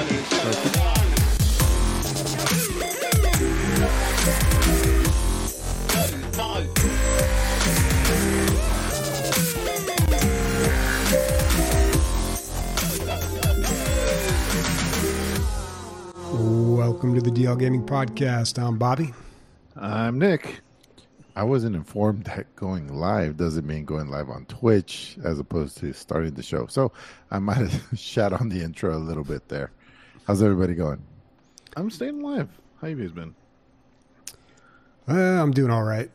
Welcome to the DL Gaming Podcast. I'm Bobby. I'm Nic. I wasn't informed that going live doesn't mean going live on Twitch as opposed to starting the show. So I might have shat on the intro a little bit there. How's everybody going? I'm staying alive. How have you guys been? Uh, I'm doing all right.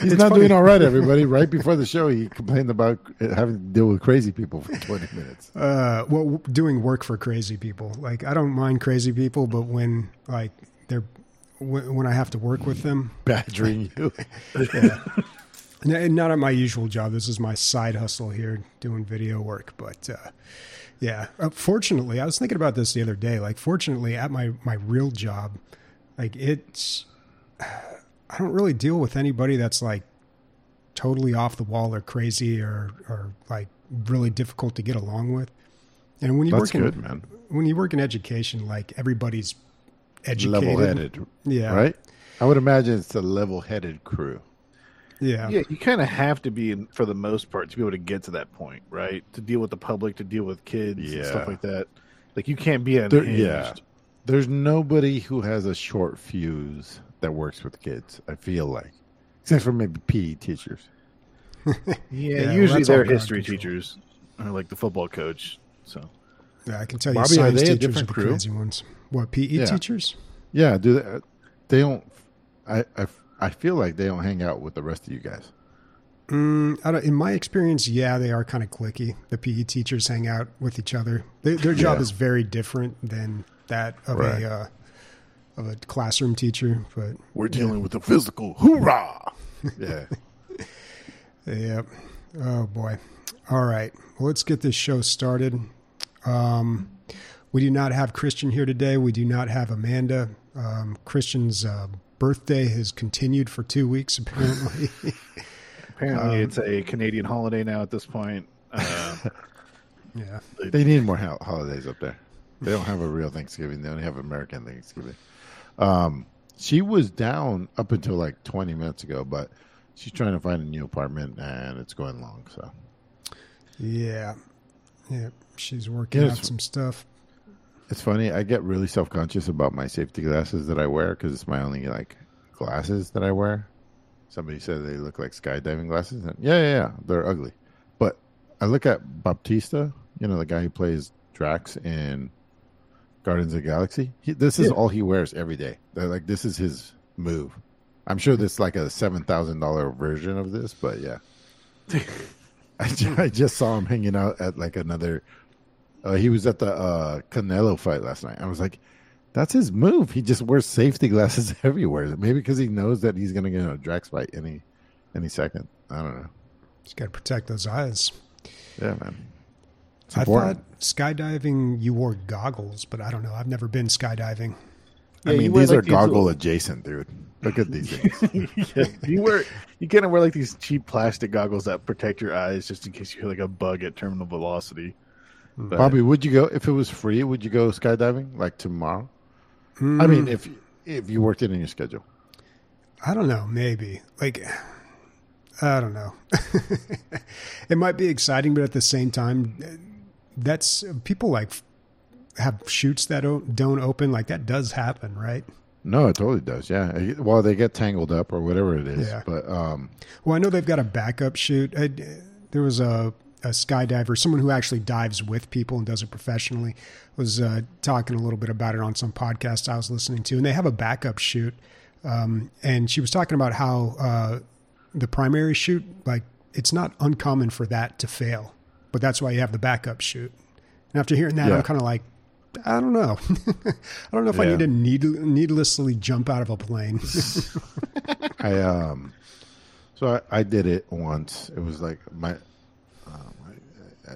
He's not doing all right, everybody. Right before the show, he complained about having to deal with crazy people for 20 minutes. Uh, well, doing work for crazy people. Like I don't mind crazy people, but when like they're when, when I have to work with them, Badgering you. N- not at my usual job. This is my side hustle here, doing video work. But uh, yeah, uh, fortunately, I was thinking about this the other day. Like, fortunately, at my my real job, like it's, I don't really deal with anybody that's like totally off the wall or crazy or or like really difficult to get along with. And when you That's work good, in man. when you work in education, like everybody's educated, Level headed. Yeah, Right? I would imagine it's a level headed crew. Yeah, Yeah, you kind of have to be, in, for the most part, to be able to get to that point, right? To deal with the public, to deal with kids, and stuff like that. Like you can't be There- yeah. There's nobody who has a short fuse that works with kids, I feel like. Except for maybe PE teachers. Yeah, Yeah, usually that's all they're history control. teachers, or like the football coach. So Yeah, I can tell you, Bobby, are science they a teachers are different the crew? crazy ones. What PE Yeah. teachers? Yeah, do they, they don't I, I I feel like they don't hang out with the rest of you guys. Mm, I don't, in my experience, yeah, they are kind of cliquey. The PE teachers hang out with each other. They, their job Yeah. is very different than that of Right. a uh, of a classroom teacher. But We're dealing with the physical. Hoorah! yeah. yeah, oh boy. All right, well, let's get this show started. Um, we do not have Christian here today. We do not have Amanda. Um, Christian's uh, birthday has continued for two weeks, apparently. apparently, Um, it's a Canadian holiday now at this point. Uh, yeah. They need more ho- holidays up there. They don't have a real Thanksgiving. They only have American Thanksgiving. Um, she was down up until like 20 minutes ago, but she's trying to find a new apartment and it's going long. So Yeah. Yeah. She's working Yes. out some stuff. It's funny. I get really self conscious about my safety glasses that I wear because it's my only like glasses that I wear. Somebody said they look like skydiving glasses. And yeah, yeah, yeah, they're ugly. But I look at Bautista, you know, the guy who plays Drax in Guardians of the Galaxy. He, this is Yeah. all he wears every day. They're like this is his move. I'm sure this is like a seven thousand dollar version of this, but yeah. I, I just saw him hanging out at like another. Uh, he was at the uh, Canelo fight last night. I was like, that's his move. He just wears safety glasses everywhere. Maybe because he knows that he's going to get in a Drax fight any any second. I don't know. She's got to protect those eyes. Yeah, man. It's I important. thought skydiving, you wore goggles, but I don't know. I've never been skydiving. I mean, these like, are these goggle little- adjacent, dude. Look at these things. yeah, you wear you kind of wear like these cheap plastic goggles that protect your eyes just in case you hear like a bug at terminal velocity. But- Bobby, would you go if it was free? Would you go skydiving like tomorrow? I Mm, mean, if if you worked it in your schedule. I don't know. Maybe. Like, I don't know. it might be exciting, but at the same time, that's people like have chutes that don't, don't open. Like, that does happen, right? No, it totally does. Yeah. Well, they get tangled up or whatever it is. Yeah. But um, Well, I know they've got a backup chute. I, there was a, a skydiver, someone who actually dives with people and does it professionally, was uh, talking a little bit about it on some podcast I was listening to, and they have a backup chute. Um, and she was talking about how uh, the primary chute, like it's not uncommon for that to fail, but that's why you have the backup chute. And after hearing that, Yeah. I'm kind of like, I don't know. I don't know if I need to need, needlessly jump out of a plane. I um, so I, I did it once. It was like my,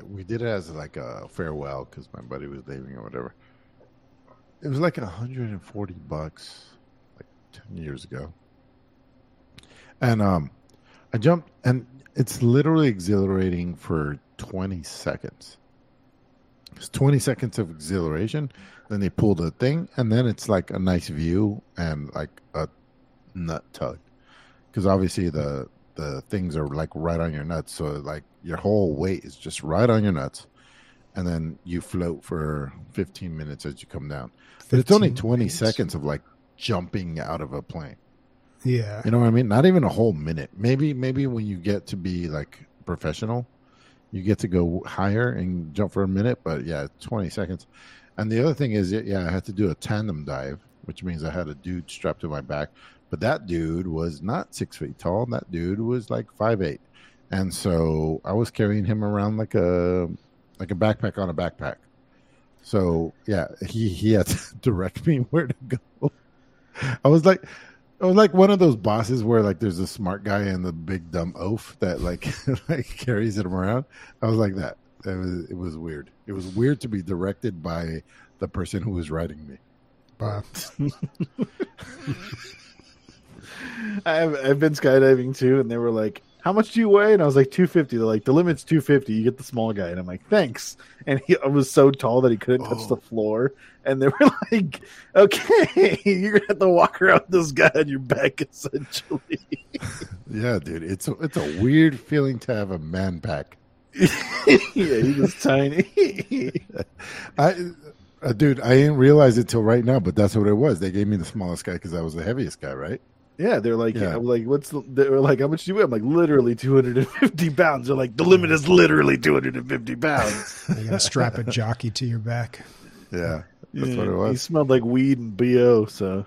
we did it as like a farewell because my buddy was leaving or whatever. It was like 140 bucks, like 10 years ago. And um, I jumped, and it's literally exhilarating for 20 seconds. It's 20 seconds of exhilaration. Then they pull the thing, and then it's like a nice view and like a nut tug. Because obviously the the things are like right on your nuts, so like your whole weight is just right on your nuts, and then you float for 15 minutes as you come down. But it's only 20 minutes. seconds of like jumping out of a plane. Yeah. You know what I mean? Not even a whole minute. Maybe maybe when you get to be like professional, you get to go higher and jump for a minute. But yeah, twenty seconds. And the other thing is, yeah, I had to do a tandem dive, which means I had a dude strapped to my back. But that dude was not six feet tall. That dude was like five eight, and so I was carrying him around like a like a backpack on a backpack. So yeah, he he had to direct me where to go. I was like, I was like one of those bosses where like there's a smart guy and the big dumb oaf that like like carries him around. I was like that. It was it was weird. It was weird to be directed by the person who was riding me. Wow. I've, I've been skydiving too, and they were like, "How much do you weigh?" And I was like, "250." They're like, "The limit's 250. You get the small guy." And I'm like, "Thanks." And he I was so tall that he couldn't touch Oh. the floor. And they were like, "Okay, you're gonna have to walk around with this guy on your back, essentially." Yeah, dude, it's a, it's a weird feeling to have a man pack. yeah, he was tiny. I, uh, dude, I didn't realize it till right now, but that's what it was. They gave me the smallest guy because I was the heaviest guy, right? Yeah, they're like, Yeah. I'm like, what's the? They were like, how much do you weigh? I'm like, literally 250 pounds. They're like, the limit is literally 250 pounds. You got to strap a jockey to your back. Yeah, that's Yeah, what it was. He smelled like weed and bo. So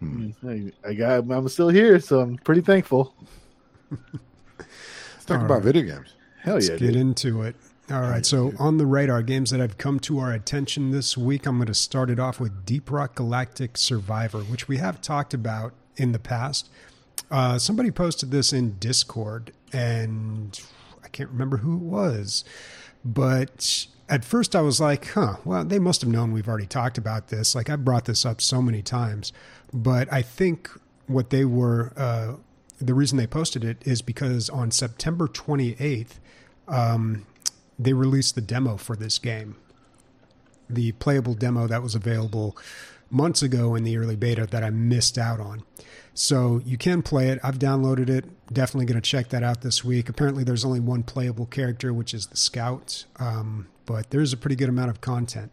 Hmm. I, I got. I'm still here, so I'm pretty thankful. Let's talk All about right. video games. Hell Let's yeah, get dude. into it. All right. So, on the radar, games that have come to our attention this week, I'm going to start it off with Deep Rock Galactic Survivor, which we have talked about in the past. Uh, somebody posted this in Discord, and I can't remember who it was. But at first, I was like, huh, well, they must have known we've already talked about this. Like, I brought this up so many times. But I think what they were, uh, the reason they posted it is because on September 28th, um, they released the demo for this game. The playable demo that was available months ago in the early beta that I missed out on. So you can play it. I've downloaded it. Definitely going to check that out this week. Apparently, there's only one playable character, which is the scout, um, but there's a pretty good amount of content.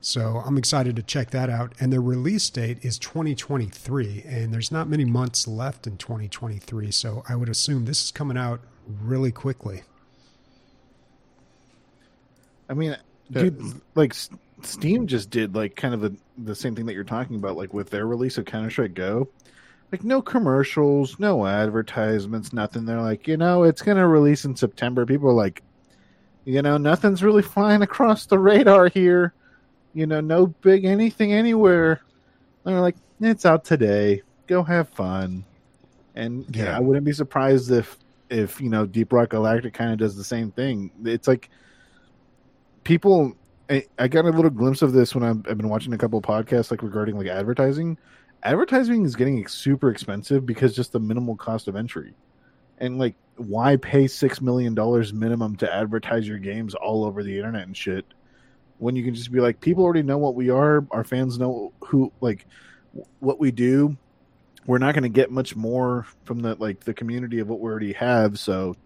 So I'm excited to check that out. And the release date is 2023, and there's not many months left in 2023. So I would assume this is coming out really quickly. I mean, dude, like S- Steam just did like kind of the the same thing that you're talking about, like with their release of Counter Strike Go. Like no commercials, no advertisements, nothing. They're like, you know, it's gonna release in September. People are like, you know, nothing's really flying across the radar here. You know, no big anything anywhere. And they're like, it's out today. Go have fun. And yeah, Yeah. I wouldn't be surprised if if you know Deep Rock Galactic kind of does the same thing. It's like people I, I got a little glimpse of this when I've, I've been watching a couple of podcasts like regarding like advertising. Advertising is getting super expensive because just the minimal cost of entry. And like why pay six million dollars minimum to advertise your games all over the internet and shit when you can just be like people already know what we are. Our fans know who like what we do. We're not going to get much more from the like the community of what we already have so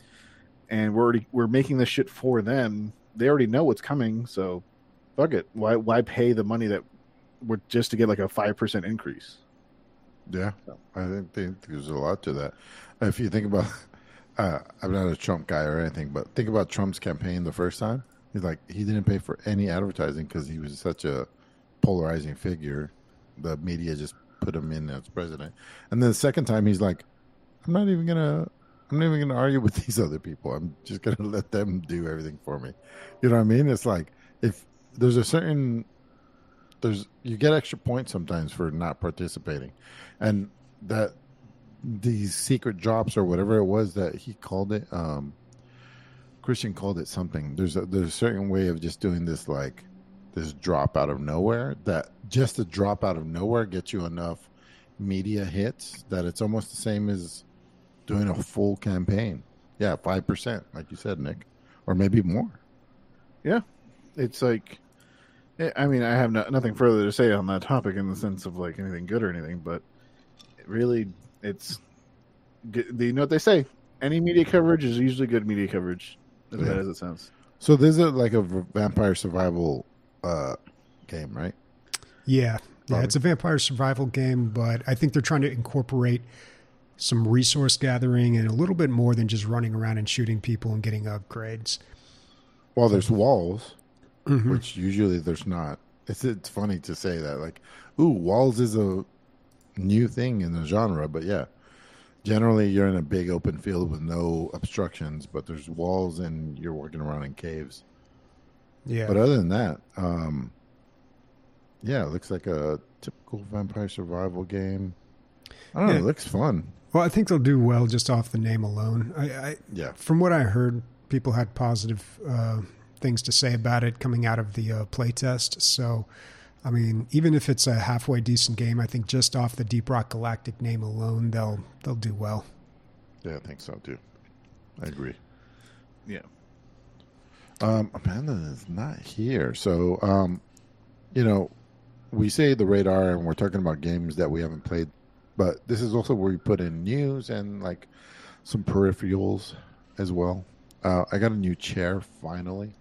and we're already we're making this shit for them. They already know what's coming so fuck it why why pay the money that we're just to get like a 5% increase Yeah, I think, think there's a lot to that. If you think about, uh, I'm not a Trump guy or anything, but think about Trump's campaign the first time. He's like, he didn't pay for any advertising because he was such a polarizing figure. The media just put him in as president. And then the second time, he's like, I'm not even gonna, I'm not even gonna argue with these other people. I'm just gonna let them do everything for me. You know what I mean? It's like if there's a certain there's you get extra points sometimes for not participating. And that these secret drops or whatever it was that he called it um christian called it something. There's a there's a certain way of just doing this like this drop out of nowhere that just a drop out of nowhere gets you enough media hits that it's almost the same as doing a full campaign. Yeah 5% like you said nick or maybe more. Yeah, it's like, I mean, I have no, nothing further to say on that topic in the sense of like anything good or anything, but it really, it's. g- You know what they say? Any media coverage is usually good media coverage, as Yeah. bad as it sounds. So this is like a vampire survival uh, game, right? Yeah, yeah, Probably. it's a vampire survival game, but I think they're trying to incorporate some resource gathering and a little bit more than just running around and shooting people and getting upgrades. Well, there's walls, Mhm. which usually there's not. It's it's funny to say that, like, ooh, walls is a new thing in the genre, but yeah, generally you're in a big open field with no obstructions, but there's walls and you're walking around in caves. Yeah, But other than that, um, yeah, it looks like a typical vampire survival game. I don't know. It looks fun. well, I think they'll do well just off the name alone. I, I Yeah. from what I heard, people had positive uh, things to say about it coming out of the uh, playtest. So, I mean, even if it's a halfway decent game, I think just off the Deep Rock Galactic name alone, they'll they'll do well. Yeah, I think so too. I agree. Yeah. Um, Amanda is not here, so um, you know, we say the radar, and we're talking about games that we haven't played, but this is also where we put in news and like some peripherals as well. Uh, I got a new chair finally.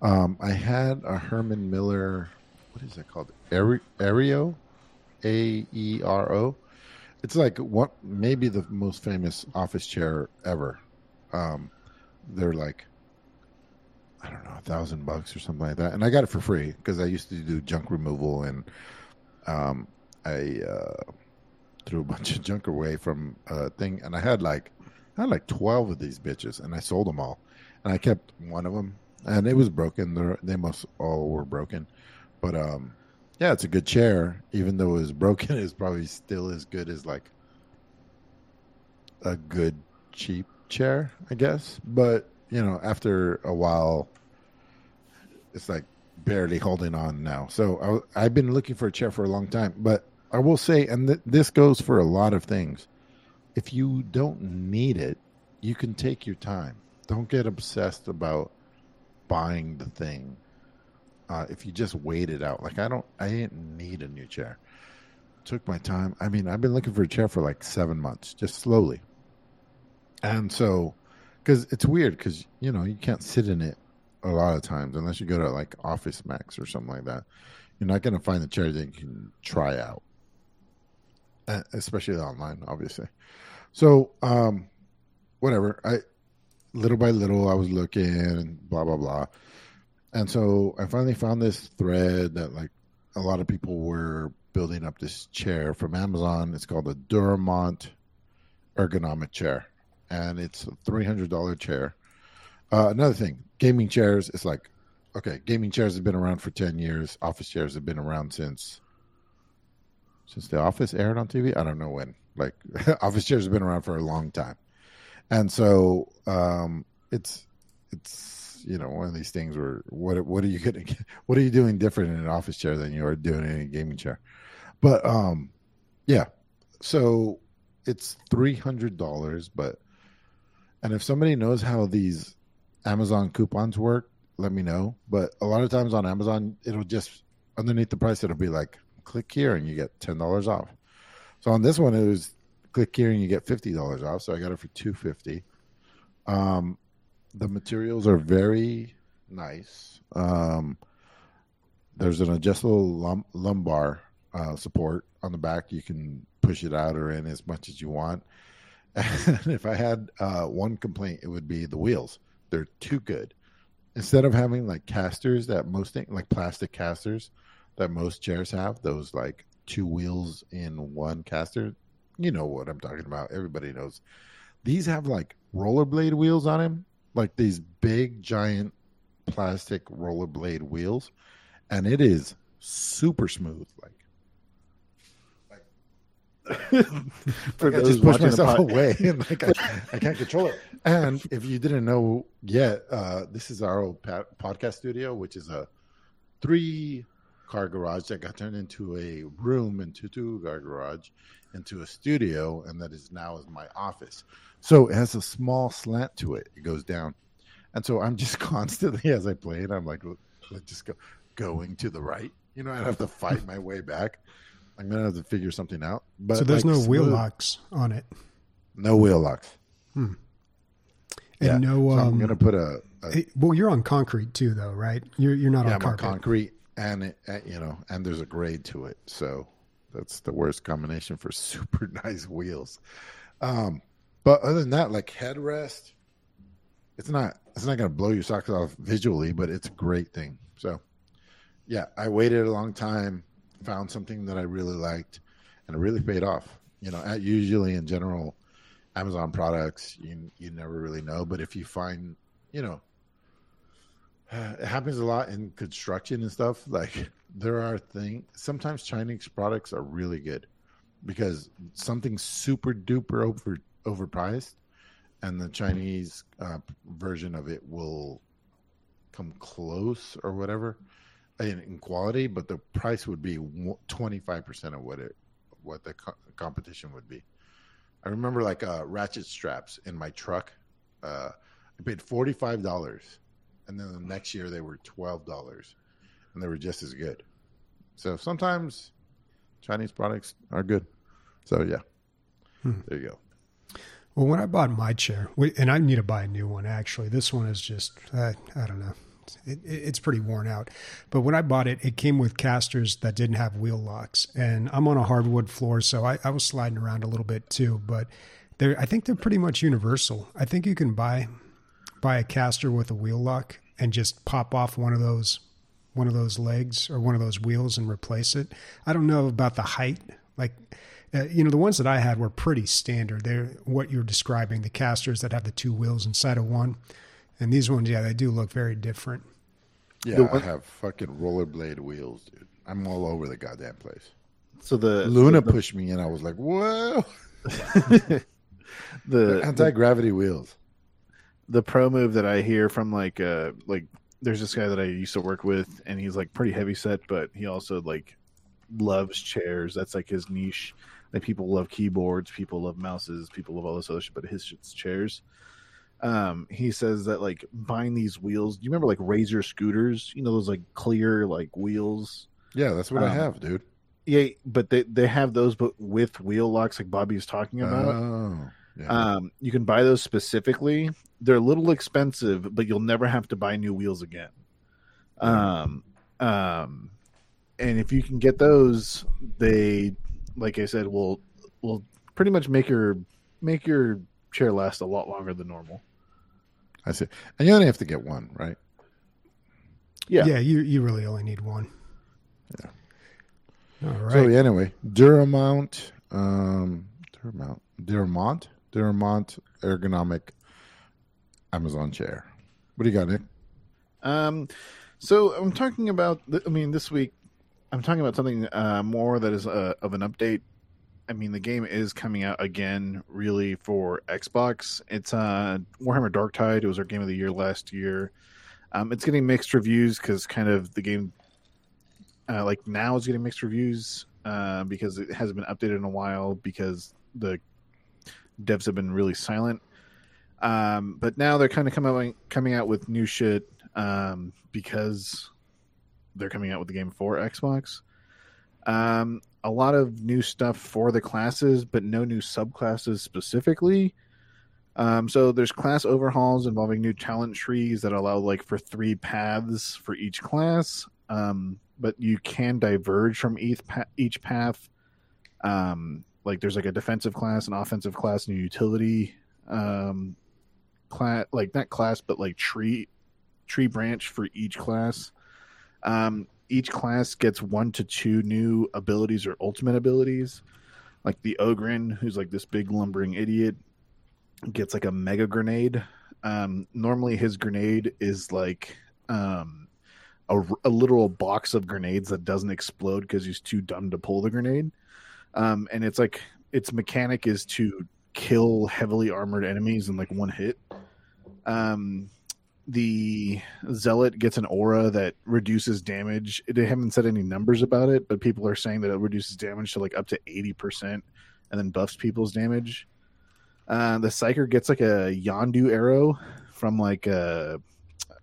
Um, I had a Herman Miller, what is that called? Aer- Aereo, A E R O. It's like what maybe the most famous office chair ever. Um, they're like I don't know, a thousand bucks or something like that. And I got it for free because I used to do junk removal and um, I uh, threw a bunch of junk away from a thing. And I had like, I had like 12 of these bitches and I sold them all. And I kept one of them and it was broken. They're, they most all were broken. But um, yeah, it's a good chair. Even though it was broken, it's probably still as good as like a good cheap chair, I guess. But you know, after a while, it's like barely holding on now. So I, I've been looking for a chair for a long time. But I will say, and th- this goes for a lot of things. If you don't need it, you can take your time. Don't get obsessed about buying the thing. Uh, if you just wait it out, like I don't, I didn't need a new chair. Took my time. I mean, I've been looking for a chair for like seven months, just slowly. And so, because it's weird, because you know you can't sit in it a lot of times unless you go to like Office Max or something like that. You're not going to find the chair that you can try out, Uh, especially online, obviously. So, um, whatever. I little by little, I was looking and blah blah blah, and so I finally found this thread that like a lot of people were building up this chair from Amazon. It's called the Duramont ergonomic chair, and it's a three hundred dollar chair. Uh, another thing, gaming chairs. It's like, okay, gaming chairs have been around for ten years. Office chairs have been around since since The Office aired on TV. I don't know when. Like, office chairs have been around for a long time, and so um, it's it's you know one of these things where what what are you gonna what are you doing different in an office chair than you are doing in a gaming chair? But um, yeah, so it's three hundred dollars, but and if somebody knows how these Amazon coupons work, let me know. But a lot of times on Amazon, it'll just underneath the price, it'll be like click here and you get ten dollars off. So on this one, it was click here and you get fifty dollars off. So I got it for two fifty. Um, the materials are very nice. Um, there's an adjustable lum- lumbar uh, support on the back. You can push it out or in as much as you want. And if I had uh, one complaint, it would be the wheels. They're too good. Instead of having like casters that most thing, like plastic casters that most chairs have, those like two wheels in one caster. You know what I'm talking about. Everybody knows. These have like rollerblade wheels on them, like these big giant plastic rollerblade wheels, and it is super smooth. Like For I those just push myself pod- away and like I, I can't control it. And if you didn't know yet, uh, this is our old pa- podcast studio, which is a three car garage that got turned into a room into two car garage into a studio, and that is now is my office. So it has a small slant to it. It goes down, and so I'm just constantly as I play it, I'm like like just go going to the right. You know, I'd have to fight my way back. I'm gonna have to figure something out. But so there's like, no wheel smooth- locks on it, No wheel locks. Hmm. and Yeah. no. So Um, I'm gonna put a, a well, you're on concrete too, though, right? You're you're not yeah, on I'm on concrete, and it, you know, and there's a grade to it, so that's the worst combination for super nice wheels. Um, but other than that, like headrest, it's not it's not gonna blow your socks off visually, but it's a great thing. So, yeah, I waited a long time, found something that I really liked, and it really paid off. You know, at, usually in general, Amazon products, you you never really know, but if you find, you know, it happens a lot in construction and stuff. Like there are things sometimes Chinese products are really good because something's super duper over overpriced, and the Chinese uh, version of it will come close or whatever in, in quality, but the price would be twenty five percent of what it what the co- competition would be. I remember like uh, ratchet straps in my truck. Uh, I paid forty five dollars and then the next year they were twelve dollars, and they were just as good. So sometimes Chinese products are good. So yeah, Hmm. there you go. Well, when I bought my chair, we- and I need to buy a new one actually. This one is just, uh, I don't know, it- it's pretty worn out. But when I bought it, it came with casters that didn't have wheel locks, and I'm on a hardwood floor, so I, I was sliding around a little bit too. But they're, I think they're pretty much universal. I think you can buy buy a caster with a wheel lock and just pop off one of those one of those legs or one of those wheels and replace it. I don't know about the height. Like, uh, you know, the ones that I had were pretty standard. They're what you're describing, the casters that have the two wheels inside of one. And these ones, yeah, they do look very different. Yeah, I have fucking rollerblade wheels, dude. I'm all over the goddamn place. So the Luna pushed me in. I was like, whoa, the anti gravity wheels. the pro move that I hear from like uh like there's this guy that I used to work with and he's like pretty heavy set but he also like loves chairs. That's like his niche. Like people love keyboards people love mouses people love all this other shit but his shit's chairs. Um he says that like buying these wheels do you remember like razor scooters? You know those like clear like wheels? Yeah, that's what I Um, have, dude. yeah but they they have those but with wheel locks like Bobby's talking about. Oh, yeah. um, you can buy those specifically. They're a little expensive, but you'll never have to buy new wheels again. Um, um, and if you can get those, they, like I said, will will pretty much make your make your chair last a lot longer than normal. I see. And you only have to get one, right? Yeah. Yeah, you you really only need one. Yeah. All right. So anyway, Duramount, um, Duramount, Duramont, Duramont ergonomic Amazon chair. What do you got, Nic? Um, so I'm talking about. I mean, this week I'm talking about something uh, more that is uh, of an update. I mean, the game is coming out again, really for Xbox. It's uh, Warhammer Darktide. It was our game of the year last year. Um, it's getting mixed reviews because kind of the game, uh, like now, is getting mixed reviews uh, because it hasn't been updated in a while because the devs have been really silent. Um, but now they're kind of coming coming out with new shit um, because they're coming out with the game for Xbox. Um, a lot of new stuff for the classes, but no new subclasses specifically. Um, so there's class overhauls involving new talent trees that allow like for three paths for each class. Um, but you can diverge from each pa- each path. Um, like there's like a defensive class, an offensive class, and a utility um, class, like not class, but like tree tree branch for each class. Um, each class gets one to two new abilities or ultimate abilities. Like the Ogryn, who's like this big lumbering idiot, gets like a mega grenade. Um, normally, his grenade is like um, a, a literal box of grenades that doesn't explode because he's too dumb to pull the grenade. Um, and it's like its mechanic is to kill heavily armored enemies in like one hit. Um, the zealot gets an aura that reduces damage. They haven't said any numbers about it, but people are saying that it reduces damage to like up to eighty percent, and then buffs people's damage. Uh, the psyker gets like a Yondu arrow from like uh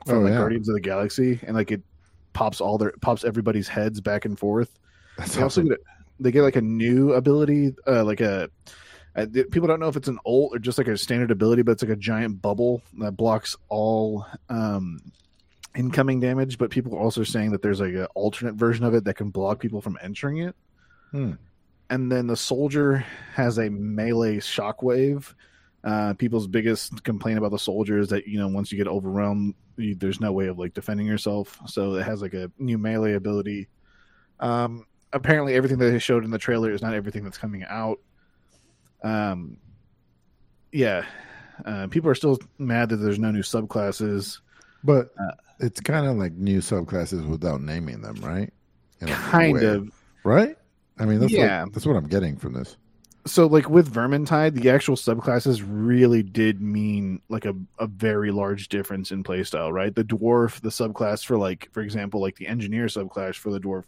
from Oh, like yeah. Guardians of the Galaxy, and like it pops all their pops everybody's heads back and forth. That's They also awesome. get a, they get like a new ability, uh, like a. Uh, people don't know if it's an old or just like a standard ability, but it's like a giant bubble that blocks all um, incoming damage. But people are also saying that there's like an alternate version of it that can block people from entering it. Hmm. And then the soldier has a melee shockwave. Uh, people's biggest complaint about the soldier is that you know once you get overwhelmed, you, there's no way of like defending yourself. So it has like a new melee ability. Um, apparently, everything that they showed in the trailer is not everything that's coming out. Um, yeah, uh, people are still mad that there's no new subclasses. But Uh, it's kind of like new subclasses without naming them, right? In Kind way, of. right? I mean, that's Yeah. what, that's what I'm getting from this. so like with Vermintide, the actual subclasses really did mean like a, a very large difference in playstyle, right? The dwarf, the subclass for like, for example, like the engineer subclass for the dwarf,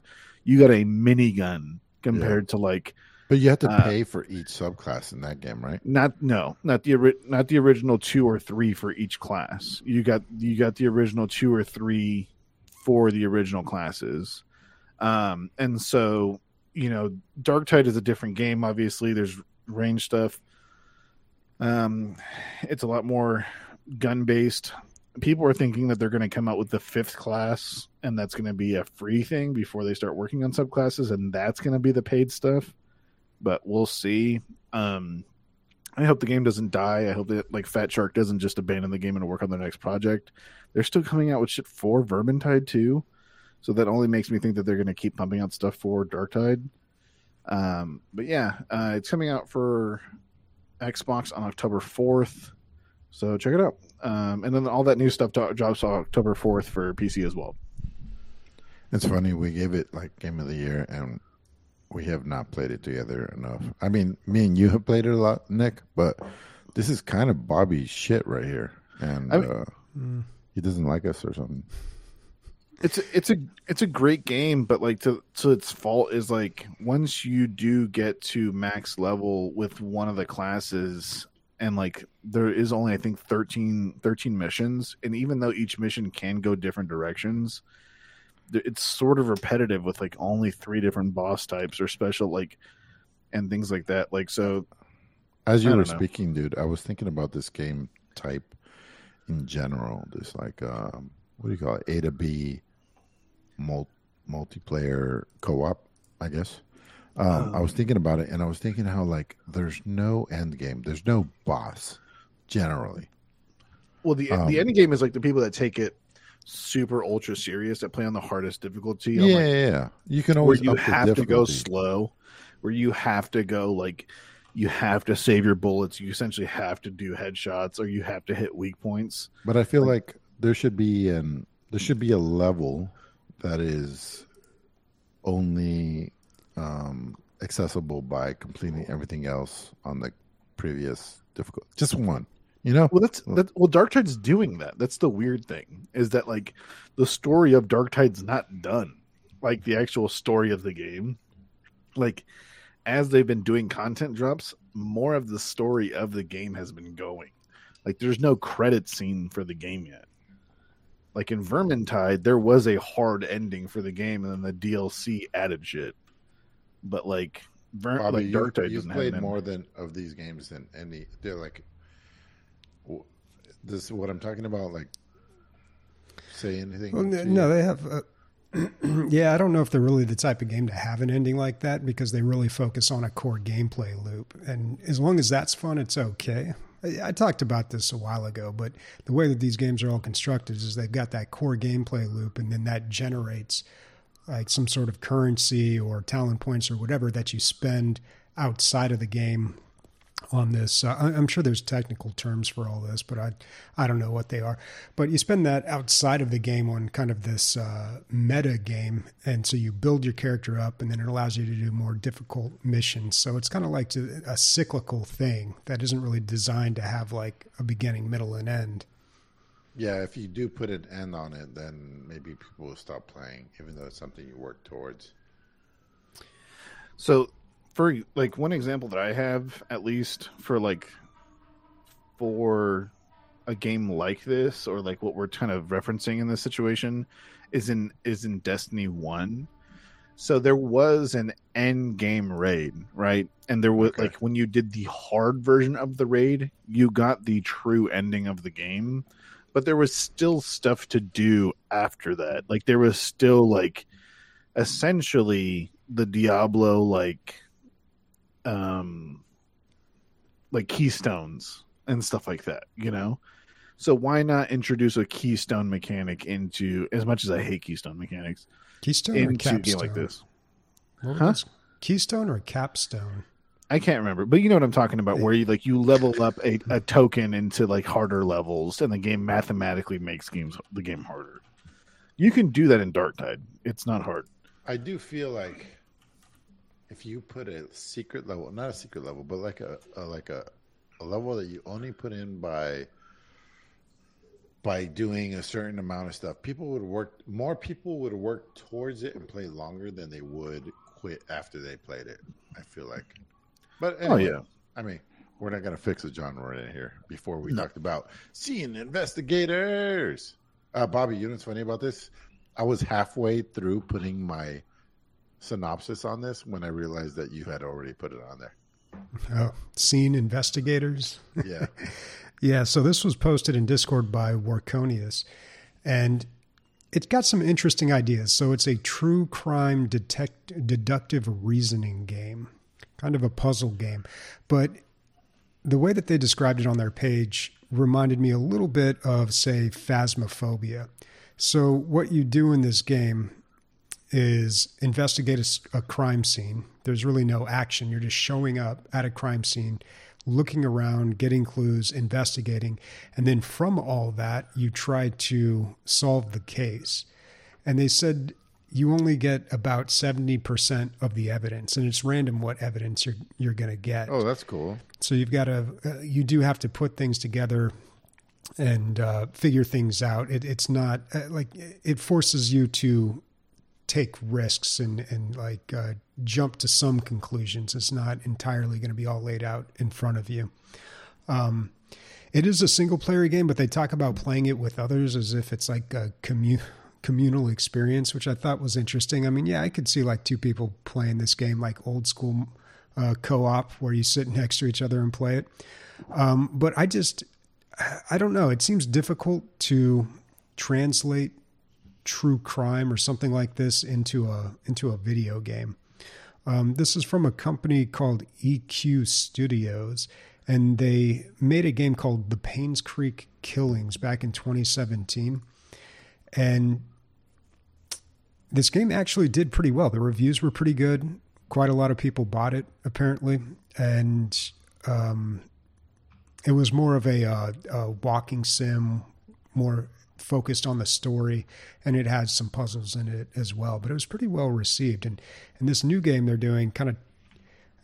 you got a minigun compared to like But you have to Uh, pay for each subclass in that game, right? not no, not the ori- not the original two or three for each class. You got you got the original two or three for the original classes. Um and so, you know, Darktide is a different game obviously. There's range stuff. Um it's a lot more gun based. People are thinking that they're going to come out with the fifth class and that's going to be a free thing before they start working on subclasses and that's going to be the paid stuff. But we'll see. Um I hope the game doesn't die. I hope that like Fatshark doesn't just abandon the game and work on their next project. They're still coming out with shit for Vermintide too, so that only makes me think that they're going to keep pumping out stuff for Darktide. Um, but yeah, uh, it's coming out for Xbox on October fourth, so check it out. Um, and then all that new stuff do- drops October fourth for PC as well. It's funny we gave it like game of the year, and we have not played it together enough. I mean, me and you have played it a lot, Nic, but this is kind of Bobby's shit right here, and I mean- uh, Mm. he doesn't like us or something. it's a, it's a it's a great game, but like to to its fault is like once you do get to max level with one of the classes and like there is only I think 13, 13 missions and even though each mission can go different directions it's sort of repetitive with like only three different boss types or special like and things like that like so As you were know. speaking, dude, I was thinking about this game type in general. This like um, what do you call it? A to B mul- multiplayer co-op, I guess. Um, I was thinking about it, and I was thinking how like there's no end game, there's no boss, generally. well the Um, the end game is like the people that take it super ultra serious that play on the hardest difficulty Yeah, I'm yeah, like, yeah. You can where always you up the have to go slow, where you have to go like you have to save your bullets. You essentially have to do headshots, or you have to hit weak points. But I feel like there should be an there should be a level that is only um, accessible by completing everything else on the previous difficult. Just one, you know. Well, that's that. Well, Darktide's doing that. That's the weird thing is that like the story of Darktide's not done. Like the actual story of the game, like as they've been doing content drops, more of the story of the game has been going. Like there's no credit scene for the game yet. Like in Vermintide, there was a hard ending for the game, and then the DLC added shit. But like, Ver- Bobby, like you, Darktide you've played more than of these games than any. They're like, this is what I'm talking about. Like, say anything. Well, to n- you? no, they have. Uh, yeah, I don't know if they're really the type of game to have an ending like that because they really focus on a core gameplay loop. And as long as that's fun, it's okay. I, I talked about this a while ago, but the way that these games are all constructed is they've got that core gameplay loop, and then that generates like some sort of currency or talent points or whatever that you spend outside of the game on this. Uh, I'm sure there's technical terms for all this, but I I don't know what they are. But you spend that outside of the game on kind of this uh, meta game, and so you build your character up, and then it allows you to do more difficult missions. So it's kind of like to, a cyclical thing that isn't really designed to have like a beginning, middle, and end. Yeah, if you do put an end on it, then maybe people will stop playing, even though it's something you work towards. So, for like one example that I have, at least for like for a game like this or like what we're kind of referencing in this situation is in is in Destiny 1. So there was an end game raid, right? And there was Okay. like when you did the hard version of the raid, you got the true ending of the game, but there was still stuff to do after that. Like there was still like essentially the Diablo like um like keystones and stuff like that, you know? So why not introduce a keystone mechanic into as much as I hate keystone mechanics Keystone or into a game like this? What Huh? Keystone or capstone? I can't remember, but you know what I'm talking about, where you like you level up a, a token into like harder levels, and the game mathematically makes games the game harder. You can do that in Darktide. It's not hard. I do feel like if you put a secret level, not a secret level, but like a, a like a, a level that you only put in by by doing a certain amount of stuff, people would work more people would work towards it and play longer than they would quit after they played it. I feel like. But Oh, yeah. I mean, we're not gonna fix a genre in here before we talked about Scene Investigators. Uh, Bobby, you know what's funny about this? I was halfway through putting my synopsis on this when I realized that you had already put it on there. Oh, scene investigators. Yeah. Yeah, so this was posted in Discord by Warconius, and it's got some interesting ideas. So it's a true crime detect deductive reasoning game, kind of a puzzle game. But the way that they described it on their page reminded me a little bit of, say, Phasmophobia. So what you do in this game is investigate a crime scene. There's really no action. You're just showing up at a crime scene, looking around, getting clues, investigating. And then from all that, you try to solve the case. And they said you only get about 70% of the evidence, and it's random what evidence you're, you're going to get. Oh, that's cool. So you've got to, uh, you do have to put things together and uh, figure things out. It, it's not uh, like it forces you to take risks and and like uh, jump to some conclusions. It's not entirely going to be all laid out in front of you. Um, it is a single player game, but they talk about playing it with others as if it's like a commu- communal experience, which I thought was interesting. I mean, yeah, I could see like two people playing this game like old school uh, co-op where you sit next to each other and play it. Um, but I just, I don't know. It seems difficult to translate true crime or something like this into a into a video game. Um, this is from a company called EQ Studios, and they made a game called The Paynes Creek Killings back in 2017. And this game actually did pretty well. The reviews were pretty good. Quite a lot of people bought it, apparently. And um, it was more of a, uh, a walking sim, more focused on the story, and it has some puzzles in it as well. But it was pretty well received. And, and this new game they're doing kind of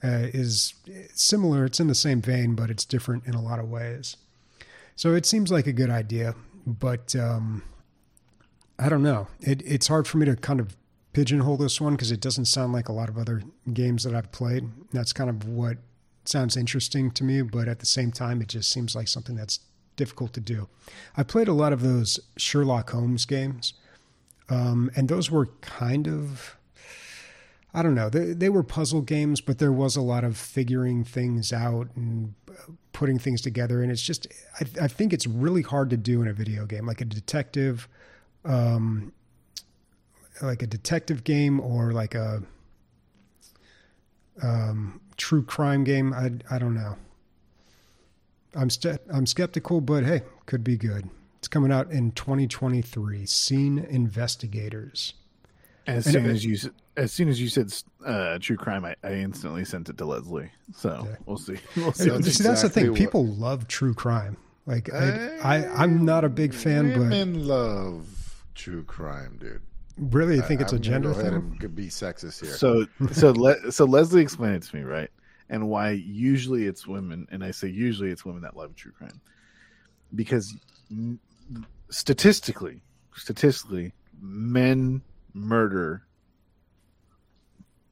uh, is similar. It's in the same vein, but it's different in a lot of ways. So it seems like a good idea, but um, I don't know. It, it's hard for me to kind of pigeonhole this one because it doesn't sound like a lot of other games that I've played. That's kind of what sounds interesting to me, but at the same time, it just seems like something that's difficult to do. I played a lot of those Sherlock Holmes games, um, and those were kind of. I don't know. They, they were puzzle games, but there was a lot of figuring things out and putting things together. And it's just, I, I think it's really hard to do in a video game, like a detective, um, like a detective game or like a um, true crime game. I, I don't know. I'm st- I'm skeptical, but hey, could be good. It's coming out in 2023. Scene Investigators. As And soon it- as you as soon as you said uh, true crime, I, I instantly sent it to Leslie. So we'll see. We'll That's see. what See, that's the thing. what- People love true crime. Like I, I, I'm not a big fan, but Women love true crime, dude. really, I think it's I'm a gender go ahead thing. and could be sexist here. So so Le- so Leslie explained it to me, right? And why usually it's women, and I say usually it's women that love true crime, because statistically, statistically, men murder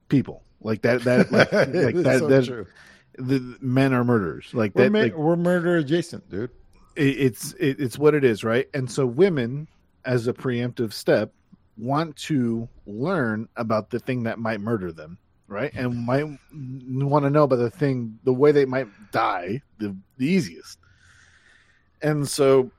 people like that. That like, like that. so that true. the men are murderers like We're, that. ma- like, we're murder adjacent, dude. it, it's it, it's what it is, right? And so women, as a preemptive step, want to learn about the thing that might murder them, right? And mm-hmm. might want to know about the thing, the way they might die, the, the easiest. And so,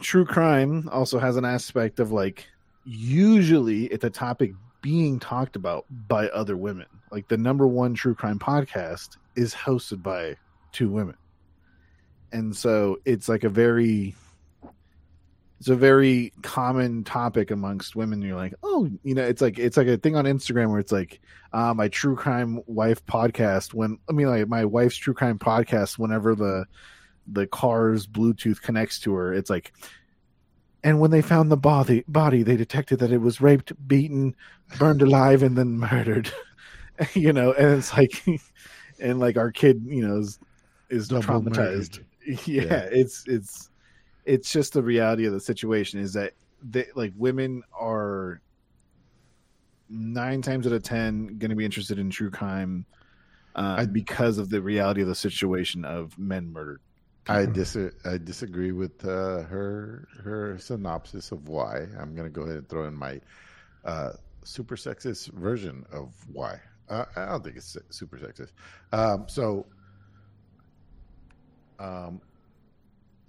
true crime also has an aspect of like usually it's a topic being talked about by other women. Like the number one true crime podcast is hosted by two women. And so it's like a very it's a very common topic amongst women. You're like, oh, you know, it's like it's like a thing on Instagram where it's like uh, my true crime wife podcast. When I mean, like my wife's true crime podcast. Whenever the the car's Bluetooth connects to her, it's like and when they found the body, body, they detected that it was raped, beaten, burned alive, and then murdered. you know, and it's like, and like our kid, you know, is is Double traumatized. Yeah, Yeah. it's it's it's just the reality of the situation is that they like women are nine times out of ten going to be interested in true crime uh, I- because of the reality of the situation of men murdered. I dis I disagree with uh, her her synopsis of why. I'm gonna go ahead and throw in my uh, super sexist version of why. Uh, I don't think it's super sexist. Um, so, um,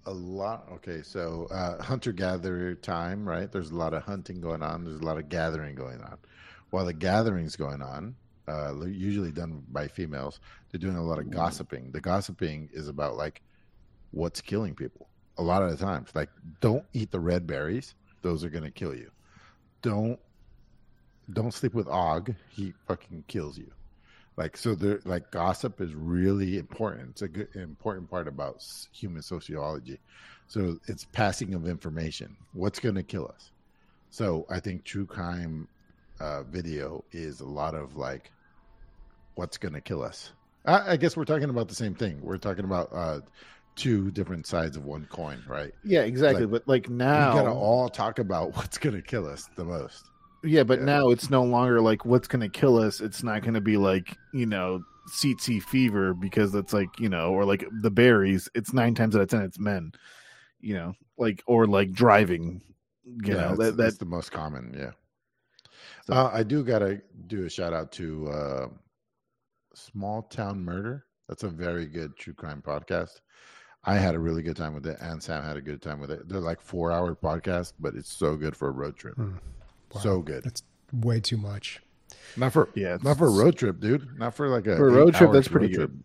a lot. Okay, so uh, hunter gatherer time, right? There's a lot of hunting going on. There's a lot of gathering going on. While the gathering's going on, uh, usually done by females, they're doing a lot of gossiping. The gossiping is about like what's killing people a lot of the times like don't eat the red berries those are to kill you don't don't sleep with og he fucking kills you like so there like gossip is really important it's a good important part about human sociology so it's passing of information what's going to kill us so i think true crime uh, video is a lot of like what's going to kill us I, I guess we're talking about the same thing we're talking about uh two different sides of one coin, right? Yeah, exactly. Like, but like now, we gotta all talk about what's gonna kill us the most. Yeah, but Yeah. now it's no longer like what's going to kill us. It's not going to be like you know CT fever because that's like you know or like the berries. It's nine times out of ten it's men, you know, like or like driving. You know that's, that that's that the most common. Yeah. So- Uh, I do gotta do a shout out to uh, Small Town Murder. That's a very good true crime podcast. I had a really good time with it, and Sam had a good time with it. They're like four hour podcast, but it's so good for a road trip. Hmm. Wow. So good. That's way too much. Not for yeah not for a road trip, dude. Not for like a for a road trip. That's pretty road good.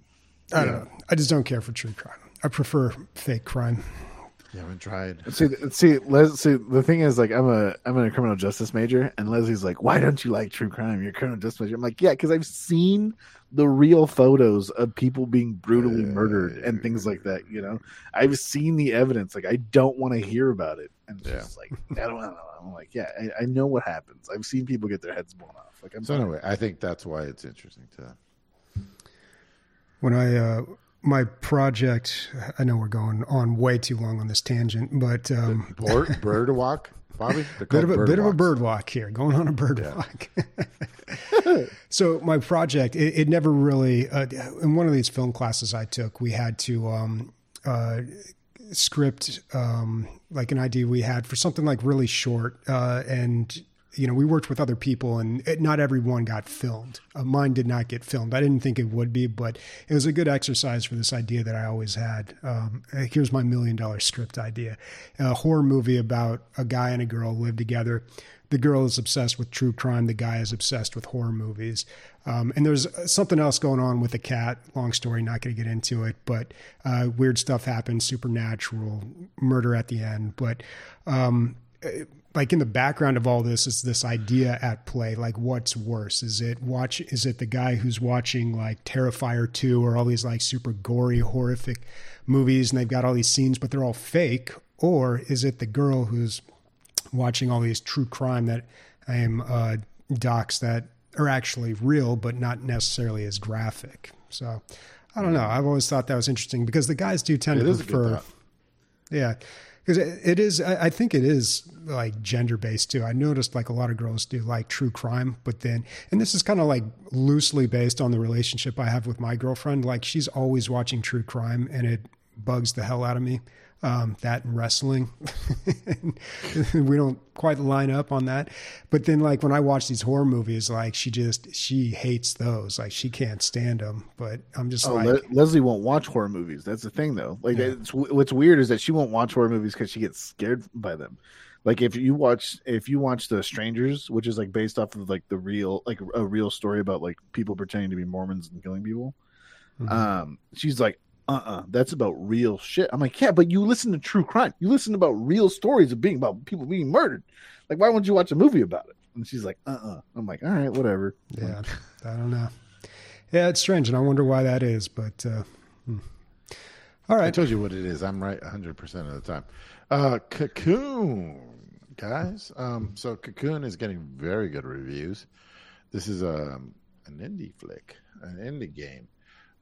trip. I don't know. I just don't care for true crime. I prefer fake crime. You haven't tried. See, see, Les, see, the thing is, like, I'm a, I'm a criminal justice major, and Leslie's like, "Why don't you like true crime? You're a criminal justice major." I'm like, "Yeah, because I've seen the real photos of people being brutally murdered and things like that. You know, I've seen the evidence. Like, I don't want to hear about it." And Yeah. just like, I don't know. I'm like, yeah, I, I know what happens. I've seen people get their heads blown off. Like, I'm So anyway, I think that's why it's interesting to. When I uh, my project, I know we're going on way too long on this tangent, but um, Bird, bird walk, Bobby. Bit of a bit of a bird walk here, going on a bird Yeah. walk. so my project, it, it never really. Uh, in one of these film classes I took, we had to um, uh, script um, like an idea we had for something like really short, uh, and you know we worked with other people, and it, not everyone got filmed. Uh, mine did not get filmed. I didn't think it would be, but it was a good exercise for this idea that I always had. Um, uh, here's my million dollar script idea: a horror movie about a guy and a girl live together. The girl is obsessed with true crime. The guy is obsessed with horror movies. Um, and there's something else going on with the cat. Long story, not going to get into it, but uh, weird stuff happens, supernatural, murder at the end. But um, eh, like in the background of all this is this idea at play. Like, what's worse? Is it watch? Is it the guy who's watching like Terrifier two or all these like super gory, horrific movies, and they've got all these scenes, but they're all fake? Or is it the girl who's watching all these true crime that I am uh, docs that are actually real, but not necessarily as graphic. So I don't know. I've always thought that was interesting because the guys do tend It to is a good prefer, yeah, because it, is. I, I think it is like gender based too. I noticed like a lot of girls do like true crime, but then, and this is kind of like loosely based on the relationship I have with my girlfriend. Like she's always watching true crime, and it bugs the hell out of me. Um, that and wrestling, we don't quite line up on that. But then, like when I watch these horror movies, like she just she hates those. Like she can't stand them. But I'm just Oh, like, Le- Leslie won't watch horror movies. That's the thing, though. Like, Yeah. it's, what's weird is that she won't watch horror movies because she gets scared by them. Like, if you watch, if you watch The Strangers, which is like based off of like the real, like a real story about like people pretending to be Mormons and killing people, Mhm. um, she's like, uh, uh that's about real shit. I'm like, yeah, but you listen to true crime. You listen about real stories of being about people being murdered. Like, why wouldn't you watch a movie about it? And she's like, uh, uh I'm like, all right, whatever. yeah, I don't know. Yeah, it's strange, and I wonder why that is. But uh, hmm. all I told you what it is. I'm right 100% of the time. Uh, Cocoon, guys. Um, so Cocoon is getting very good reviews. This is um, an indie flick, an indie game.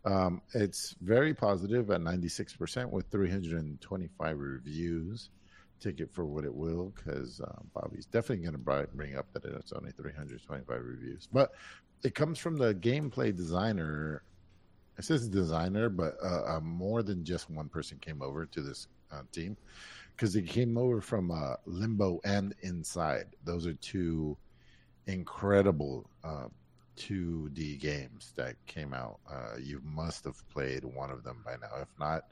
Um, it's very positive at 96% with 325 reviews. Take it for what it will, because uh, Bobby's definitely going to bring up that it's only 325 reviews. But it comes from the gameplay designer it says designer, but uh, uh, more than just one person came over to this uh, team because they came over from uh, Limbo and Inside. Those are two incredible uh, 2D games that came out. Uh, you must have played one of them by now. If not,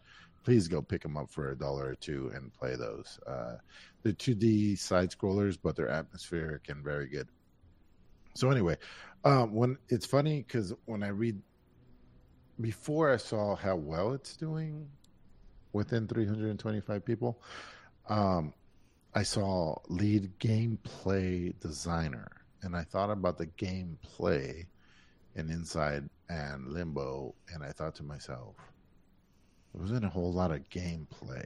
please go pick them up for a dollar or two and play those. Uh, they're 2D side scrollers, but they're atmospheric and very good. So anyway, um, when it's funny because when I read before I saw how well it's doing within 325 people, um, I saw lead gameplay designer, and I thought about the gameplay in Inside and Limbo, and I thought to myself, there wasn't a whole lot of gameplay.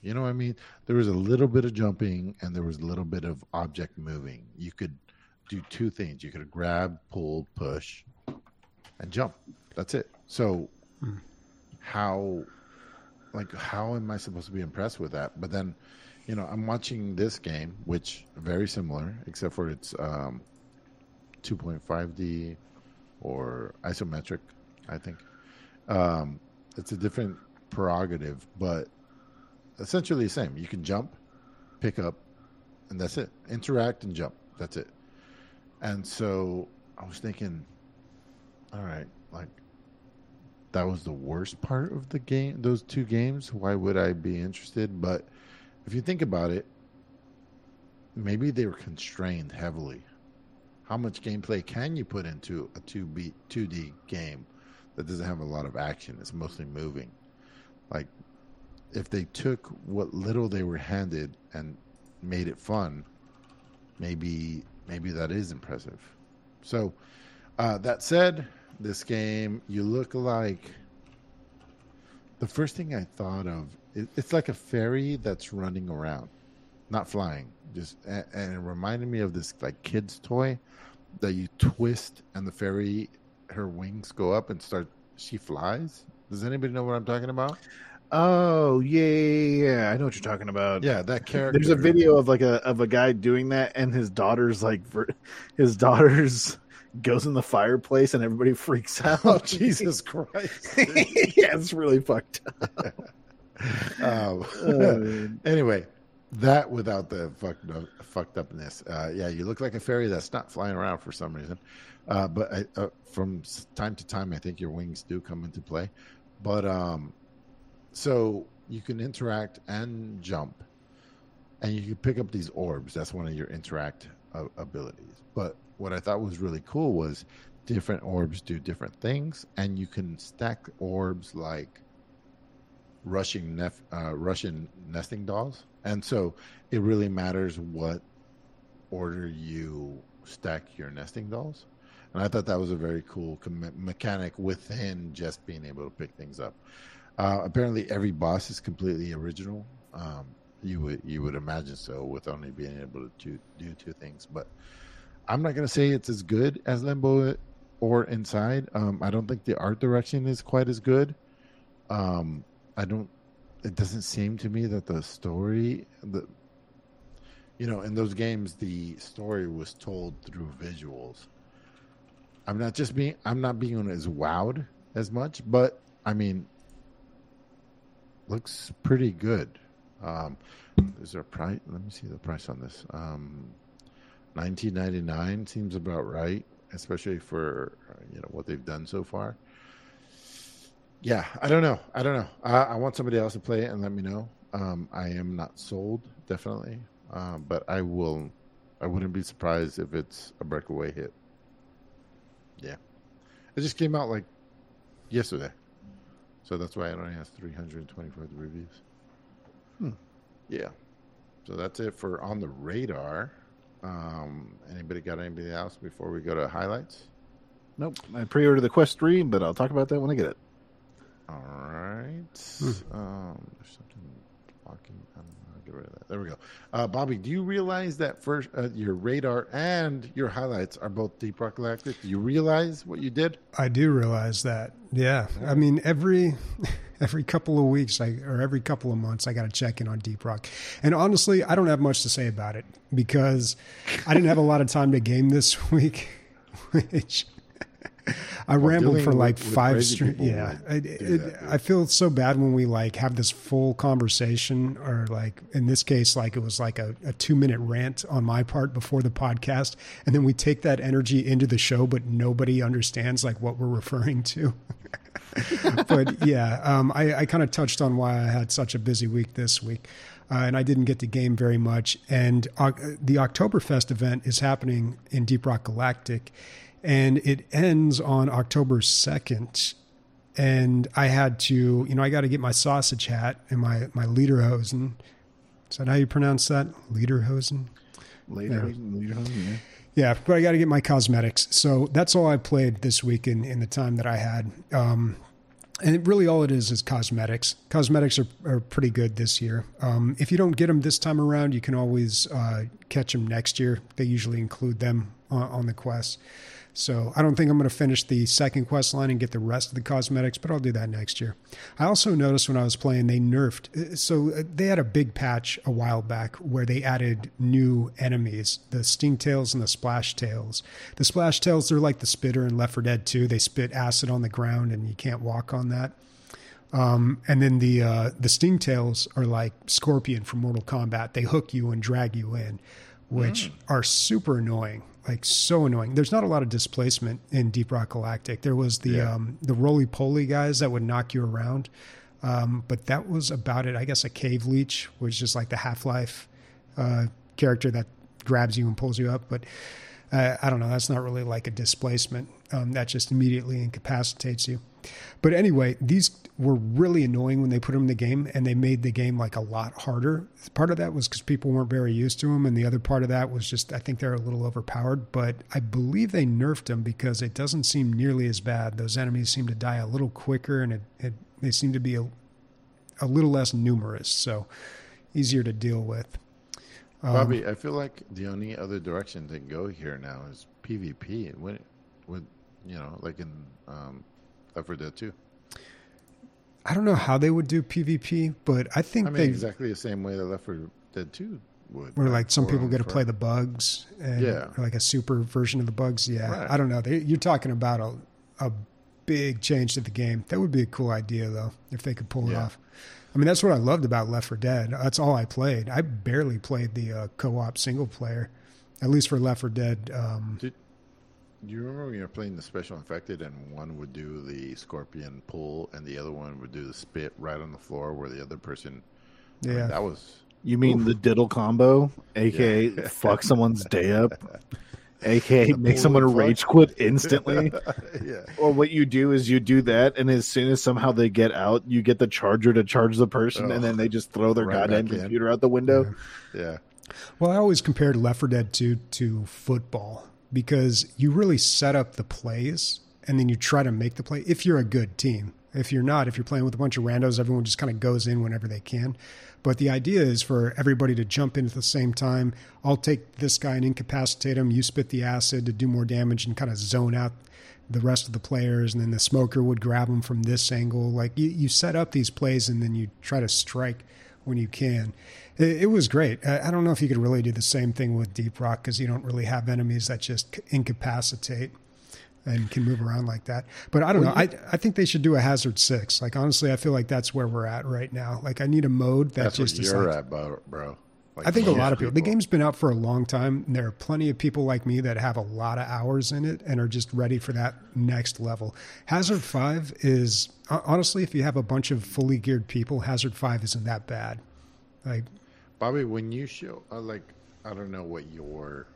You know what I mean? There was a little bit of jumping, and there was a little bit of object moving. You could do two things: you could grab, pull, push, and jump. That's it. So, Hmm. how, like, how am I supposed to be impressed with that? But then, you know, I'm watching this game, which very similar, except for it's um, 2.5D or isometric. I think um, it's a different prerogative, but essentially the same. You can jump, pick up, and that's it. Interact and jump. That's it. And so I was thinking, all right, like that was the worst part of the game, those two games. Why would I be interested? But if you think about it, maybe they were constrained heavily. How much gameplay can you put into a 2B, 2D game that doesn't have a lot of action? It's mostly moving. Like, if they took what little they were handed and made it fun, maybe maybe that is impressive. So, uh, that said, this game you look like. The first thing I thought of, it, it's like a fairy that's running around, not flying. Just and, and it reminded me of this like kid's toy that you twist and the fairy, her wings go up and start. She flies. Does anybody know what I'm talking about? Oh yeah, yeah, yeah. I know what you're talking about. Yeah, that character. There's a video of like a of a guy doing that, and his daughter's like, his daughter's goes in the fireplace, and everybody freaks out. Oh Jesus Christ! yeah, it's really fucked up. um, Oh, anyway, that without the fucked up, fucked upness. Uh, yeah, you look like a fairy that's not flying around for some reason. Uh, but I, uh, from time to time, I think your wings do come into play. But um, so you can interact and jump, and you can pick up these orbs. That's one of your interact abilities. But what I thought was really cool was different orbs do different things, and you can stack orbs like rushing nef- uh, Russian nesting dolls, and so it really matters what order you stack your nesting dolls. And I thought that was a very cool com- mechanic within just being able to pick things up. Uh, apparently, every boss is completely original. Um, you would you would imagine so with only being able to do, do two things. But I'm not going to say it's as good as Limbo or Inside. Um, I don't think the art direction is quite as good. Um, I don't. It doesn't seem to me that the story, the you know, in those games, the story was told through visuals. I'm not just being. I'm not being as wowed as much, but I mean, looks pretty good. Um, is there a price? Let me see the price on this. Um, Nineteen ninety nine seems about right, especially for you know what they've done so far. Yeah, I don't know. I don't know. I, I want somebody else to play it and let me know. Um, I am not sold, definitely, um, but I will. I wouldn't be surprised if it's a breakaway hit. Yeah, it just came out like yesterday, so that's why it only has 324 reviews. Hmm. Yeah, so that's it for on the radar. Um, anybody got anybody else before we go to highlights? Nope. I pre-ordered the Quest Three, but I'll talk about that when I get it. All right. Um, there's something blocking. I don't know. I'll get rid of that. There we go. Uh, Bobby, do you realize that first uh, your radar and your highlights are both Deep Rock Galactic? Do you realize what you did? I do realize that. Yeah, I mean every every couple of weeks, I, or every couple of months, I got to check in on Deep Rock. And honestly, I don't have much to say about it because I didn't have a lot of time to game this week, which I Well, rambled for like with- five straight. Yeah, will it, it, that. I feel so bad when we like have this full conversation, or like in this case, like it was like a, a two minute rant on my part before the podcast, and then we take that energy into the show, but nobody understands like what we're referring to. but yeah, um, I, I kind of touched on why I had such a busy week this week. Uh, and I didn't get to game very much. And uh, the Oktoberfest event is happening in Deep Rock Galactic, and it ends on October 2nd. And I had to, you know, I got to get my sausage hat and my, my Lederhosen. Is that how you pronounce that? Lederhosen? Later, later on, yeah. Yeah, but I got to get my cosmetics. So that's all I played this week in, in the time that I had. Um, and it, really, all it is is cosmetics. Cosmetics are, are pretty good this year. Um, if you don't get them this time around, you can always uh, catch them next year. They usually include them on, on the quest. So I don't think I'm going to finish the second quest line and get the rest of the cosmetics, but I'll do that next year. I also noticed when I was playing, they nerfed. So uh, they had a big patch a while back where they added new enemies, the Stingtails and the Splash Tails. The Splash Tails, they're like the Spitter in Left 4 Dead 2. They spit acid on the ground and you can't walk on that. Um, and then the uh, the Stingtails are like Scorpion from Mortal Kombat. They hook you and drag you in, which are super annoying, like so annoying. There's not a lot of displacement in Deep Rock Galactic. There was the Yeah. um, the roly poly guys that would knock you around, um, but that was about it. I guess a cave leech was just like the Half Life uh, character that grabs you and pulls you up, but. I don't know. That's not really like a displacement. Um, that just immediately incapacitates you. But anyway, these were really annoying when they put them in the game, and they made the game like a lot harder. Part of that was because people weren't very used to them, and the other part of that was just I think they're a little overpowered. But I believe they nerfed them because it doesn't seem nearly as bad. Those enemies seem to die a little quicker, and it, it they seem to be a, a little less numerous, so easier to deal with. Um, Bobby, I feel like the only other direction to go here now is PvP. And when, you know, like in um, Left 4 Dead 2. I don't know how they would do PvP, but I think I mean, they exactly the same way that Left 4 Dead 2 would. where like some people get to play the bugs and Yeah. like a super version of the bugs. Yeah, Right. I don't know. They, you're talking about a a big change to the game. That would be a cool idea though if they could pull it off. I mean, that's what I loved about Left 4 Dead. That's all I played. I barely played the uh, co-op single player, at least for Left 4 Dead. Um, Do you remember when you were playing the special infected and one would do the scorpion pull and the other one would do the spit right on the floor where the other person. I mean, yeah, that was. You mean the diddle combo, aka fuck someone's day up, aka make someone fuck. rage quit instantly? yeah. Or what you do is you do that, and as soon as somehow they get out, you get the charger to charge the person, Oh, and then they just throw their right goddamn back in. computer out the window. Yeah. Well, I always compared Left 4 Dead 2 to football because you really set up the plays and then you try to make the play if you're a good team. If you're not, if you're playing with a bunch of randos, everyone just kind of goes in whenever they can. But the idea is for everybody to jump in at the same time. I'll take this guy and incapacitate him. You spit the acid to do more damage and kind of zone out the rest of the players. And then the smoker would grab them from this angle. Like you, you set up these plays and then you try to strike when you can. It, it was great. I, I don't know if you could really do the same thing with Deep Rock because you don't really have enemies that just incapacitate. And can move around like that. But I don't know. I I think they should do a Hazard Six. Like honestly, I feel like that's where we're at right now. Like I need a mode that That's just what is you're like, at, bro. bro. Like, I think a lot of people. The game's been out for a long time. And there are plenty of people like me that have a lot of hours in it and are just ready for that next level. Hazard Five is honestly, if you have a bunch of fully geared people, Hazard Five isn't that bad. Like Bobby, when you show, uh, like, I don't know what your.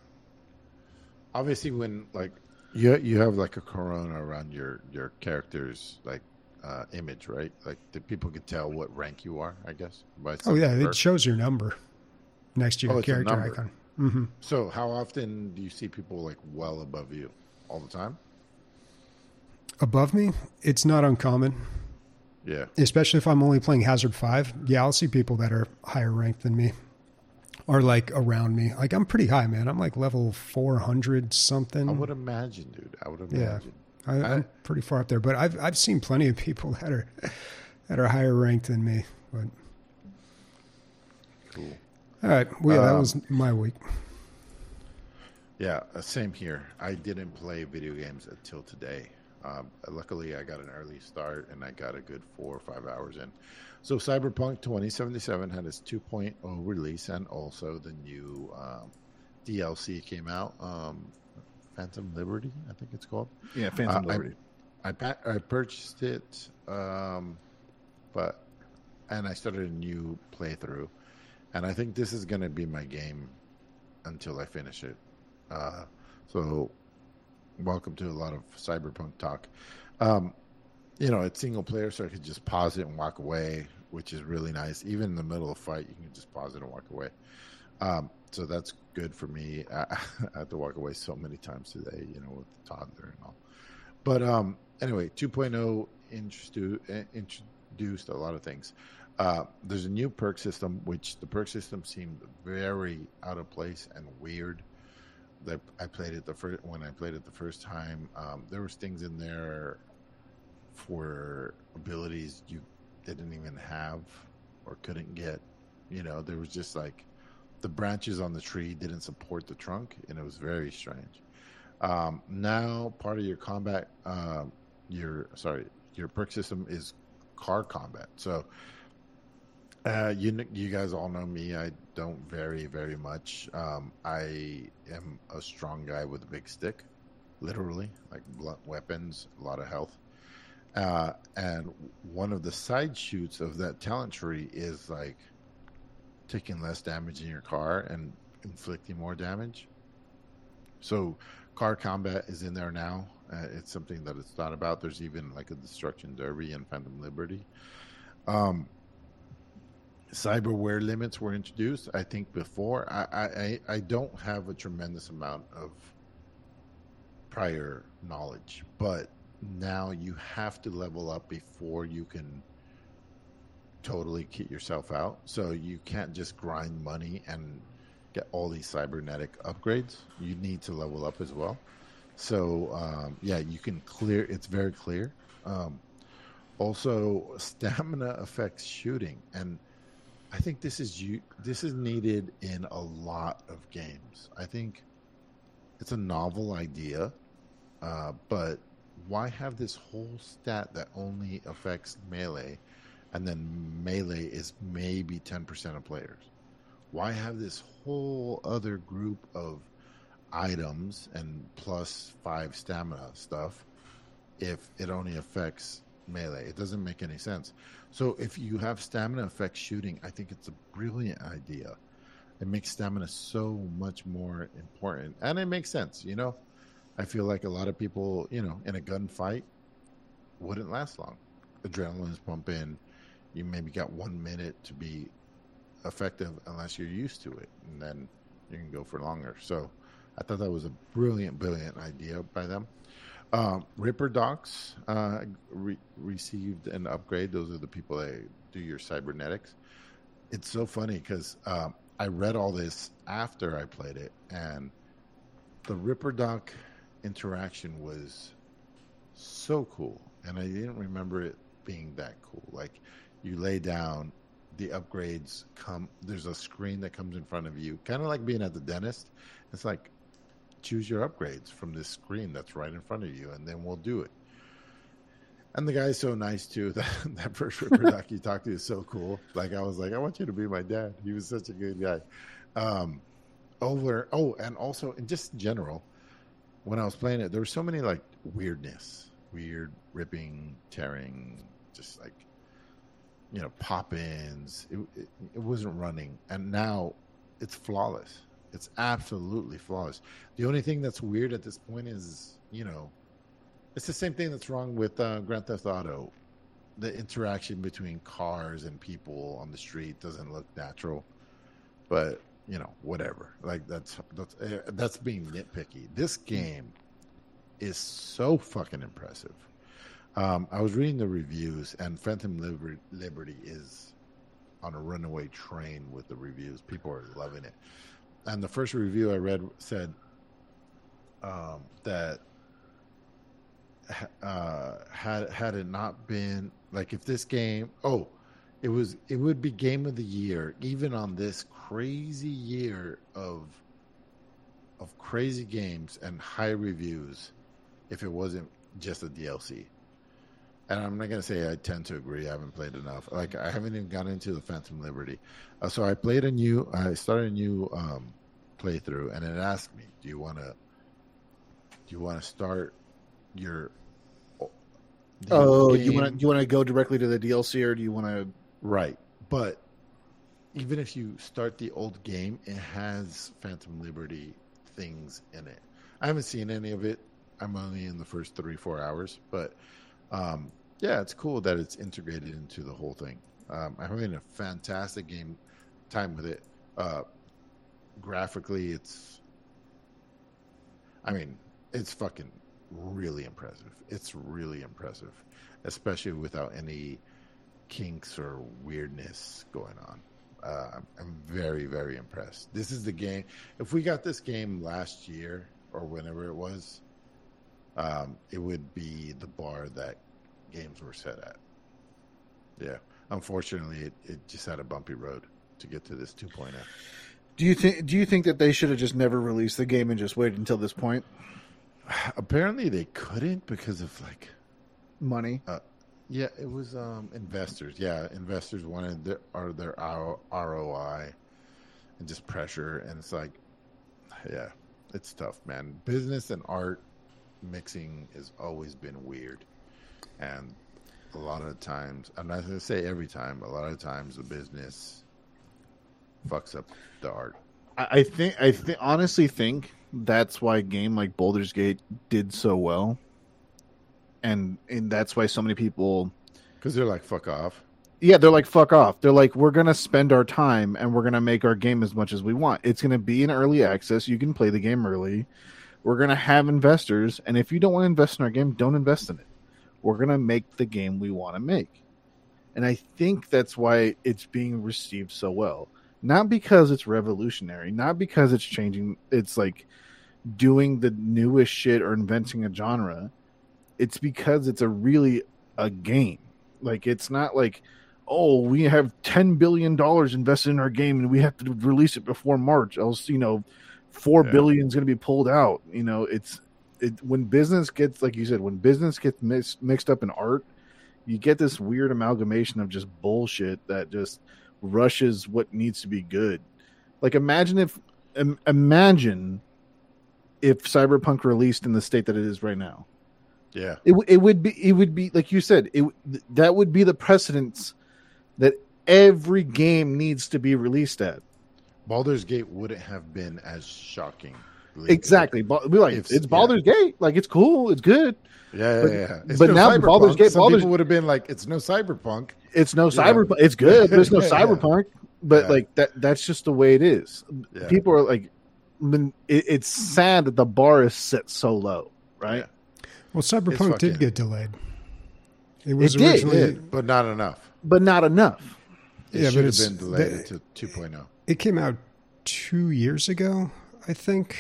Obviously, when like you you have like a corona around your your character's like uh, image, right? Like the people can tell what rank you are, I guess. Oh yeah, it shows your number next to your Oh, character icon. hmm So, how often do you see people like well above you? All the time? Above me, it's not uncommon. Yeah. especially if I'm only playing Hazard Five. Yeah, I'll see people that are higher ranked than me, or like around me. Like I'm pretty high, man. I'm like level 400 something. I would imagine, dude. I would Yeah. imagine. I, I'm pretty far up there, but I've I've seen plenty of people that are that are higher ranked than me. But Cool. all right, well, yeah, that Um, was my week. Yeah, same here. I didn't play video games until today. Um, luckily, I got an early start and I got a good four or five hours in. So, Cyberpunk 2077 had its 2.0 release, and also the new um, DLC came out. Um, Phantom Liberty, I think it's called. Yeah, Phantom Uh, Liberty. I pa- I purchased it, um, but and I started a new playthrough, and I think this is going to be my game until I finish it. Uh, so, welcome to a lot of cyberpunk talk. Um, you know, it's single player, so I could just pause it and walk away, which is really nice. Even in the middle of a fight, you can just pause it and walk away. Um, so that's good for me. I, I had to walk away so many times today, you know, with the toddler and all. But um, anyway, 2.0 introduced, introduced a lot of things. Uh, there's a new perk system, which the perk system seemed very out of place and weird. That I played it the first when I played it the first time. Um, there was things in there for abilities you didn't even have or couldn't get. You know, there was just like the branches on the tree didn't support the trunk, and it was very strange. Um, now, part of your combat, um, your sorry, your perk system is car combat. So, uh, you you guys all know me. I don't vary very much. Um, I am a strong guy with a big stick, literally, like blunt weapons, a lot of health. Uh, and one of the side shoots of that talent tree is like taking less damage in your car and inflicting more damage. So car combat is in there now. Uh, it's something that it's thought about. There's even like a destruction derby and Phantom Liberty. Um, cyberware limits were introduced. I think before I, I I- I don't have a tremendous amount of prior knowledge, but now you have to level up before you can totally kit yourself out. So you can't just grind money and get all these cybernetic upgrades. You need to level up as well. So um, yeah, you can clear. It's very clear. Um, also, stamina affects shooting, and I think this is you. This is needed in a lot of games. I think it's a novel idea, uh, but why have this whole stat that only affects melee, and then melee is maybe ten percent of players? Why have this whole other group of items and plus five stamina stuff if it only affects melee? It doesn't make any sense. So if you have stamina affects shooting, I think it's a brilliant idea. It makes stamina so much more important, and it makes sense. You know, I feel like a lot of people, you know, in a gunfight, wouldn't last long. Adrenaline's pumping. You maybe got one minute to be effective unless you're used to it, and then you can go for longer. So, I thought that was a brilliant, brilliant idea by them. Um, Ripper Docs uh, re- received an upgrade. Those are the people that do your cybernetics. It's so funny because um, I read all this after I played it, and the Ripper Doc interaction was so cool, and I didn't remember it being that cool. Like you lay down, the upgrades come. There's a screen that comes in front of you, kind of like being at the dentist. It's like choose your upgrades from this screen that's right in front of you, and then we'll do it. And the guy's so nice too. That that first Ripper doc you talked to is so cool. Like I was like, I want you to be my dad. He was such a good guy. Um, over oh, and also in just in general, when I was playing it, there was so many like weirdness, weird ripping, tearing, just like you know pop ins. It, it, it wasn't running, and now it's flawless. It's absolutely flawless. The only thing that's weird at this point is you know it's the same thing that's wrong with uh, Grand Theft Auto. The interaction between cars and people on the street doesn't look natural, but you know, whatever. Like that's that's uh, that's being nitpicky. This game is so fucking impressive. Um, I was reading the reviews, and Phantom Liber- Liberty is on a runaway train with the reviews. People are loving it. And the first review I read said um, that uh, had had it not been like if this game, oh, it was it would be game of the year even on this crazy year of of crazy games and high reviews if it wasn't just a DLC. And I'm not gonna say I tend to agree. I haven't played enough. Like I haven't even gotten into the Phantom Liberty. Uh, so I played a new. I started a new um, playthrough, and it asked me, "Do you want to? Do you want to start your Oh, you want to you want to go directly to the DLC, or do you want to? Right, but even if you start the old game, it has Phantom Liberty things in it. I haven't seen any of it. I'm only in the first three four hours, but um, yeah, it's cool that it's integrated into the whole thing. Um, I'm having a fantastic game time with it. Uh, graphically, it's, I mean, it's fucking really impressive. It's really impressive, especially without any kinks or weirdness going on. Uh, I'm very, very impressed. This is the game. If we got this game last year or whenever it was, um, it would be the bar that games were set at. Yeah. Unfortunately, it, it just had a bumpy road to get to this 2.0. Do you think? Do you think that they should have just never released the game and just waited until this point? Apparently, they couldn't because of like money. Uh, yeah, it was um, investors. Yeah, investors wanted their or their ROI and just pressure, and it's like, yeah, it's tough, man. Business and art mixing has always been weird, and a lot of times, I'm not to say every time, a lot of times the business fucks up the art. I think I th- honestly think that's why a game like Baldur's Gate did so well, and and that's why so many people because they're like fuck off. Yeah, they're like fuck off. They're like we're gonna spend our time and we're gonna make our game as much as we want. It's gonna be in early access. You can play the game early. We're gonna have investors, and if you don't want to invest in our game, don't invest in it. We're gonna make the game we want to make, and I think that's why it's being received so well not because it's revolutionary, not because it's changing, it's like doing the newest shit or inventing a genre. It's because it's a really a game. Like it's not like, oh, we have ten billion dollars invested in our game and we have to release it before March, else you know, four yeah. billion is going to be pulled out. You know, it's it when business gets like you said, when business gets mixed mixed up in art, you get this weird amalgamation of just bullshit that just rushes what needs to be good. Like imagine if imagine if Cyberpunk released in the state that it is right now. Yeah. It it would be it would be like you said, it that would be the precedence that every game needs to be released at. Baldur's Gate wouldn't have been as shocking. Exactly. Be like, if, it's Baldur's yeah. Gate. Like, it's cool. It's good. Yeah, but, yeah, yeah. It's but no now cyberpunk. Baldur's Gate, Some Baldur's... people would have been like, "It's no cyberpunk." It's no cyberpunk. It's good. There's no cyberpunk. But yeah. like that, that's just the way it is. Yeah. People are like, it's sad that the bar is set so low, right? Well, cyberpunk fucking... did get delayed. It was it originally, did, but not enough. But not enough. It yeah, should have been delayed the, to 2.0. It came out two years ago, I think.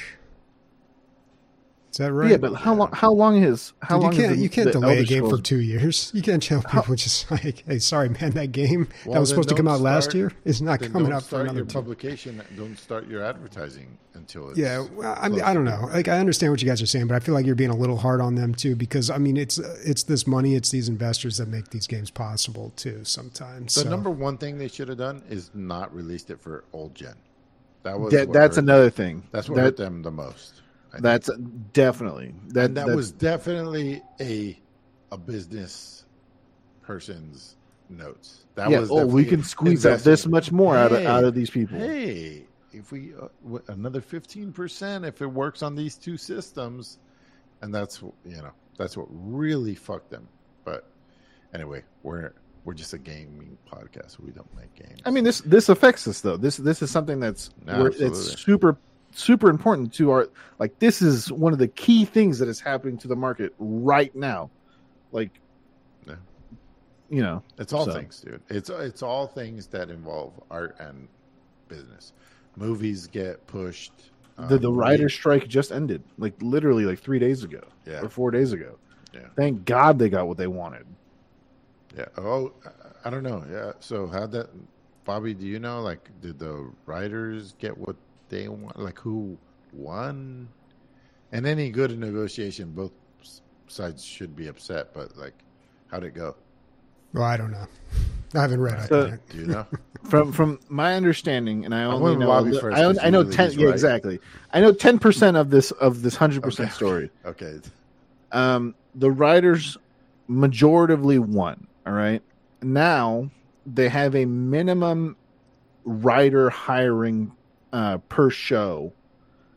Is that right? Yeah, but how long? How long is how Dude, long? you can't is the, you can't the delay a Elder game for two years. You can't tell people just like, hey, sorry, man, that game Well, that was supposed to come don't out last year is not coming don't out for another your two. publication. Don't start your advertising until it's Yeah, well, I mean, I don't know. Like, I understand what you guys are saying, but I feel like you're being a little hard on them too, because I mean, it's it's this money, it's these investors that make these games possible too. Sometimes, The so. number one thing they should have done is not released it for old gen. That was That, that's hurt- another thing. That's what that, hurt them the most. I think. That's definitely that. and that that's- was definitely a a business person's notes. That yeah. was Oh, we can squeeze out this much more out of out of these people. Hey, if we uh, another fifteen percent, if it works on these two systems, and that's you know that's what really fucked them. But anyway, we're we're just a gaming podcast. We don't make games. I mean, this this affects us though. This this is something that's it's super super important to our like. This is one of the key things that is happening to the market right now. Like, Yeah. you know, It's all So- things, dude. It's it's all things that involve art and business. Movies get pushed. the um, the writer strike just ended, like literally like three days ago Yeah. or four days ago. Yeah. Thank God they got what they wanted. Yeah. Oh, I- I don't know. Yeah. So how that, Bobby? Do you know? Like, did the writers get what they want? Like, who won? And any good negotiation, both sides should be upset. But like, how'd it go? well, I don't know. I haven't read it. So- Do you know? From from my understanding, and I only going know Bobby first, I, own, 'cause I know ten. Yeah, right. exactly. I know ten percent of this of this hundred percent Okay. story. okay. um, the writers majoritively won. All right. Now they have a minimum writer hiring uh, per show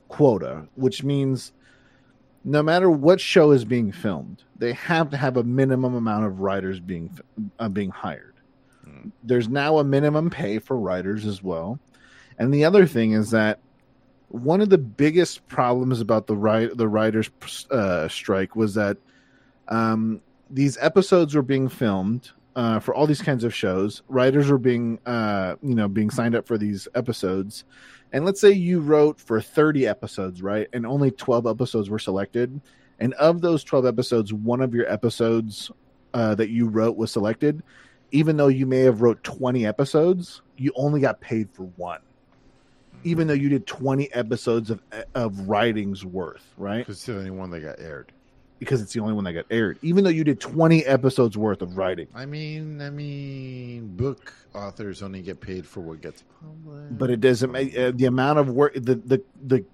quota, which means no matter what show is being filmed, they have to have a minimum amount of writers being uh, being hired. Hmm. There's now a minimum pay for writers as well, and the other thing is that one of the biggest problems about the write the writers uh, strike was that um, these episodes were being filmed uh, for all these kinds of shows. Writers were being uh, you know being signed up for these episodes, and let's say you wrote for thirty episodes, right? And only twelve episodes were selected, and of those twelve episodes, one of your episodes uh, that you wrote was selected. Even though you may have wrote twenty episodes, you only got paid for one even though you did 20 episodes of of writings worth, right? Because it's the only one that got aired. Because it's the only one that got aired. Even though you did 20 episodes worth of writing. I mean, I mean, book authors only get paid for what gets published. But it doesn't make uh, the amount of work the the the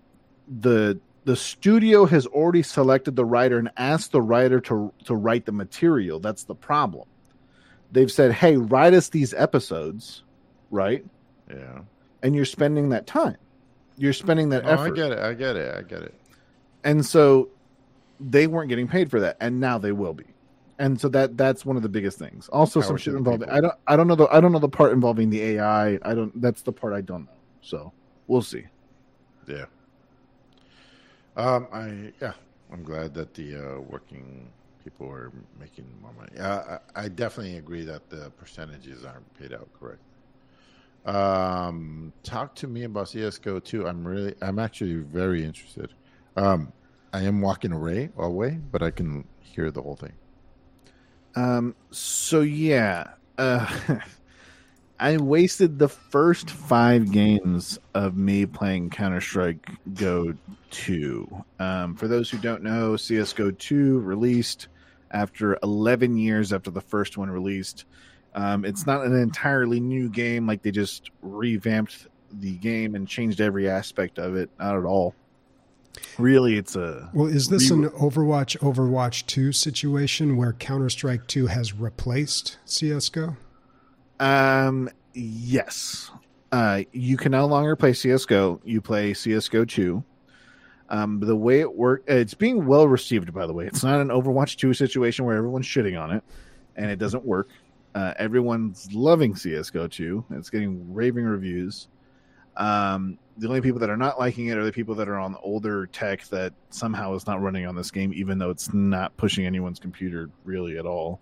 the the studio has already selected the writer and asked the writer to to write the material. That's the problem. They've said, "Hey, write us these episodes." Right? yeah. And you're spending that time. You're spending that Oh, effort. I get it. I get it. I get it. and so they weren't getting paid for that and now they will be and so that that's one of the biggest things also Power some shit people. i don't i don't know the i don't know the part involving the ai i don't that's the part i don't know so we'll see Yeah. Um. I yeah. I'm glad that the uh, working people are making more money. Uh, I, I definitely agree that the percentages aren't paid out correctly. Um. Talk to me about CS:GO two. I'm really. I'm actually very interested. Um. I am walking away away, but I can hear the whole thing. um so yeah uh i wasted the first five games of me playing counter-strike go 2 um for those who don't know csgo 2 released after 11 years after the first one released Um, it's not an entirely new game; like they just revamped the game and changed every aspect of it. Not at all. Really, it's a Well, is this Re- an Overwatch Overwatch 2 situation where Counter Strike 2 has replaced CS:GO? Um, yes. Uh, you can no longer play CS:GO. You play CS:GO two. Um, the way it worked, it's being well received. By the way, it's not an Overwatch two situation where everyone's shitting on it, and it doesn't work. Uh, everyone's loving CS:GO two. It's getting raving reviews. Um, the only people that are not liking it are the people that are on older tech that somehow is not running on this game, even though it's not pushing anyone's computer really at all.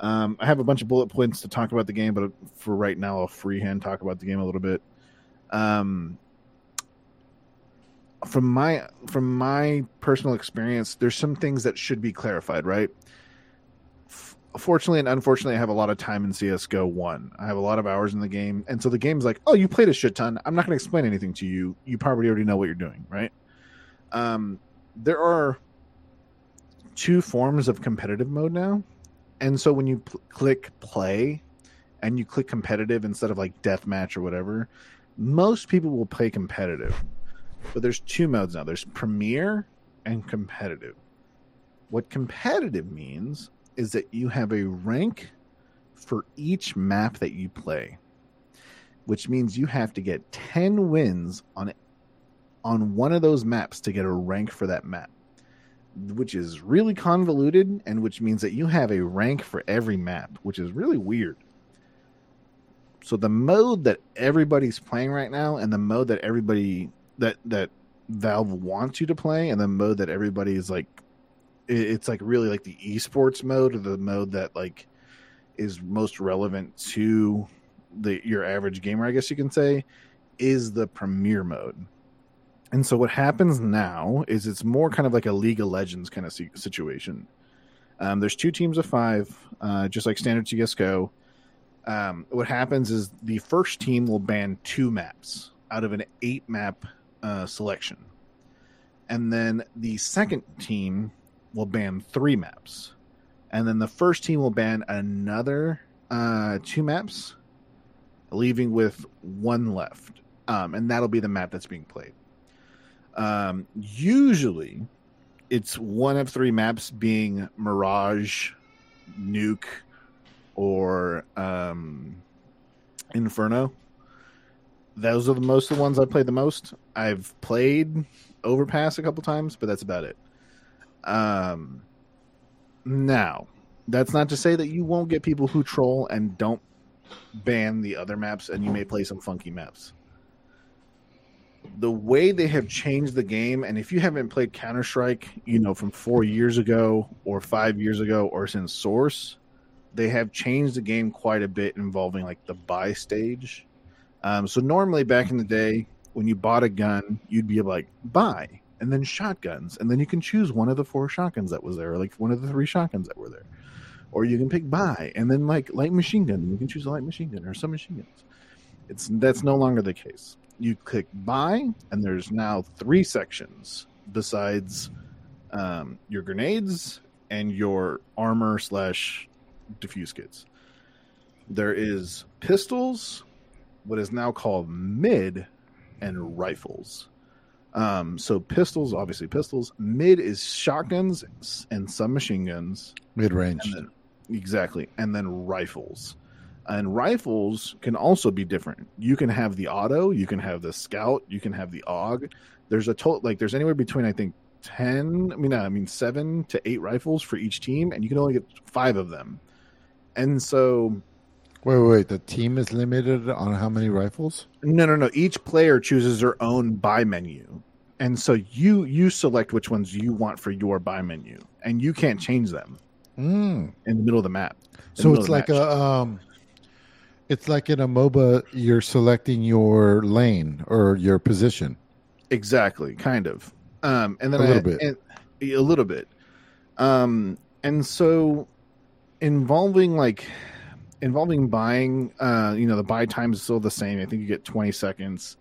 Um, I have a bunch of bullet points to talk about the game, but for right now, I'll freehand talk about the game a little bit. Um, from my from my personal experience, there's some things that should be clarified, right? Fortunately and unfortunately, I have a lot of time in CS:GO one. I have a lot of hours in the game, and so the game's like, "Oh, you played a shit ton. I'm not going to explain anything to you. You probably already know what you're doing, right?" Um, there are two forms of competitive mode now, and so when you pl- click play, and you click competitive instead of like deathmatch or whatever, most people will play competitive. But there's two modes now. There's premier and competitive. What competitive means is that you have a rank for each map that you play, which means you have to get 10 wins on on one of those maps to get a rank for that map, which is really convoluted and which means that you have a rank for every map, which is really weird. So the mode that everybody's playing right now and the mode that everybody that that Valve wants you to play and the mode that everybody is like it's like really like the esports mode or the mode that like is most relevant to the your average gamer, I guess you can say, is the premier mode. And so what happens now is it's more kind of like a League of Legends kind of situation. Um, there's two teams of five, uh, just like standard CS:GO. Um, what happens is the first team will ban two maps out of an eight map uh, selection, and then the second team will ban three maps, and then the first team will ban another uh, two maps, leaving with one left, um, and that'll be the map that's being played. Um, usually, it's one of three maps being Mirage, Nuke, or um, Inferno. Those are the most of the ones I played the most. I've played Overpass a couple times, but that's about it. Um, now, that's not to say that you won't get people who troll and don't ban the other maps, and you may play some funky maps. The way they have changed the game, and if you haven't played Counter Strike, you know, from four years ago or five years ago or since Source, they have changed the game quite a bit involving like the buy stage. Um, so normally back in the day, when you bought a gun, you'd be like buy and then shotguns, and then you can choose one of the four shotguns that was there, like one of the three shotguns that were there, or you can pick buy and then like light machine gun, you can choose a light machine gun or some machine guns. It's that's no longer the case. You click buy, and there's now three sections besides um, your grenades and your armor slash defuse kits. There is pistols, what is now called mid, and rifles. Um, so pistols, obviously pistols. Mid is shotguns and some machine guns. Mid range. Exactly, and then rifles. And rifles can also be different. You can have the auto, you can have the scout, you can have the AUG. There's a total like there's anywhere between I think ten, I mean I mean seven to eight rifles for each team, and you can only get five of them. And so Wait, wait, wait. The team is limited on how many rifles? no no no, each player chooses their own buy menu. And so you you select which ones you want for your buy menu, and you can't change them Mm. in the middle of the map. in the So it's like a um, it's like in a MOBA. You're selecting your lane or your position. Exactly, kind of. Um, and then A little I- bit. and- a little bit. Um, and so involving like involving buying, uh, you know, the buy time is still the same. I think you get twenty seconds.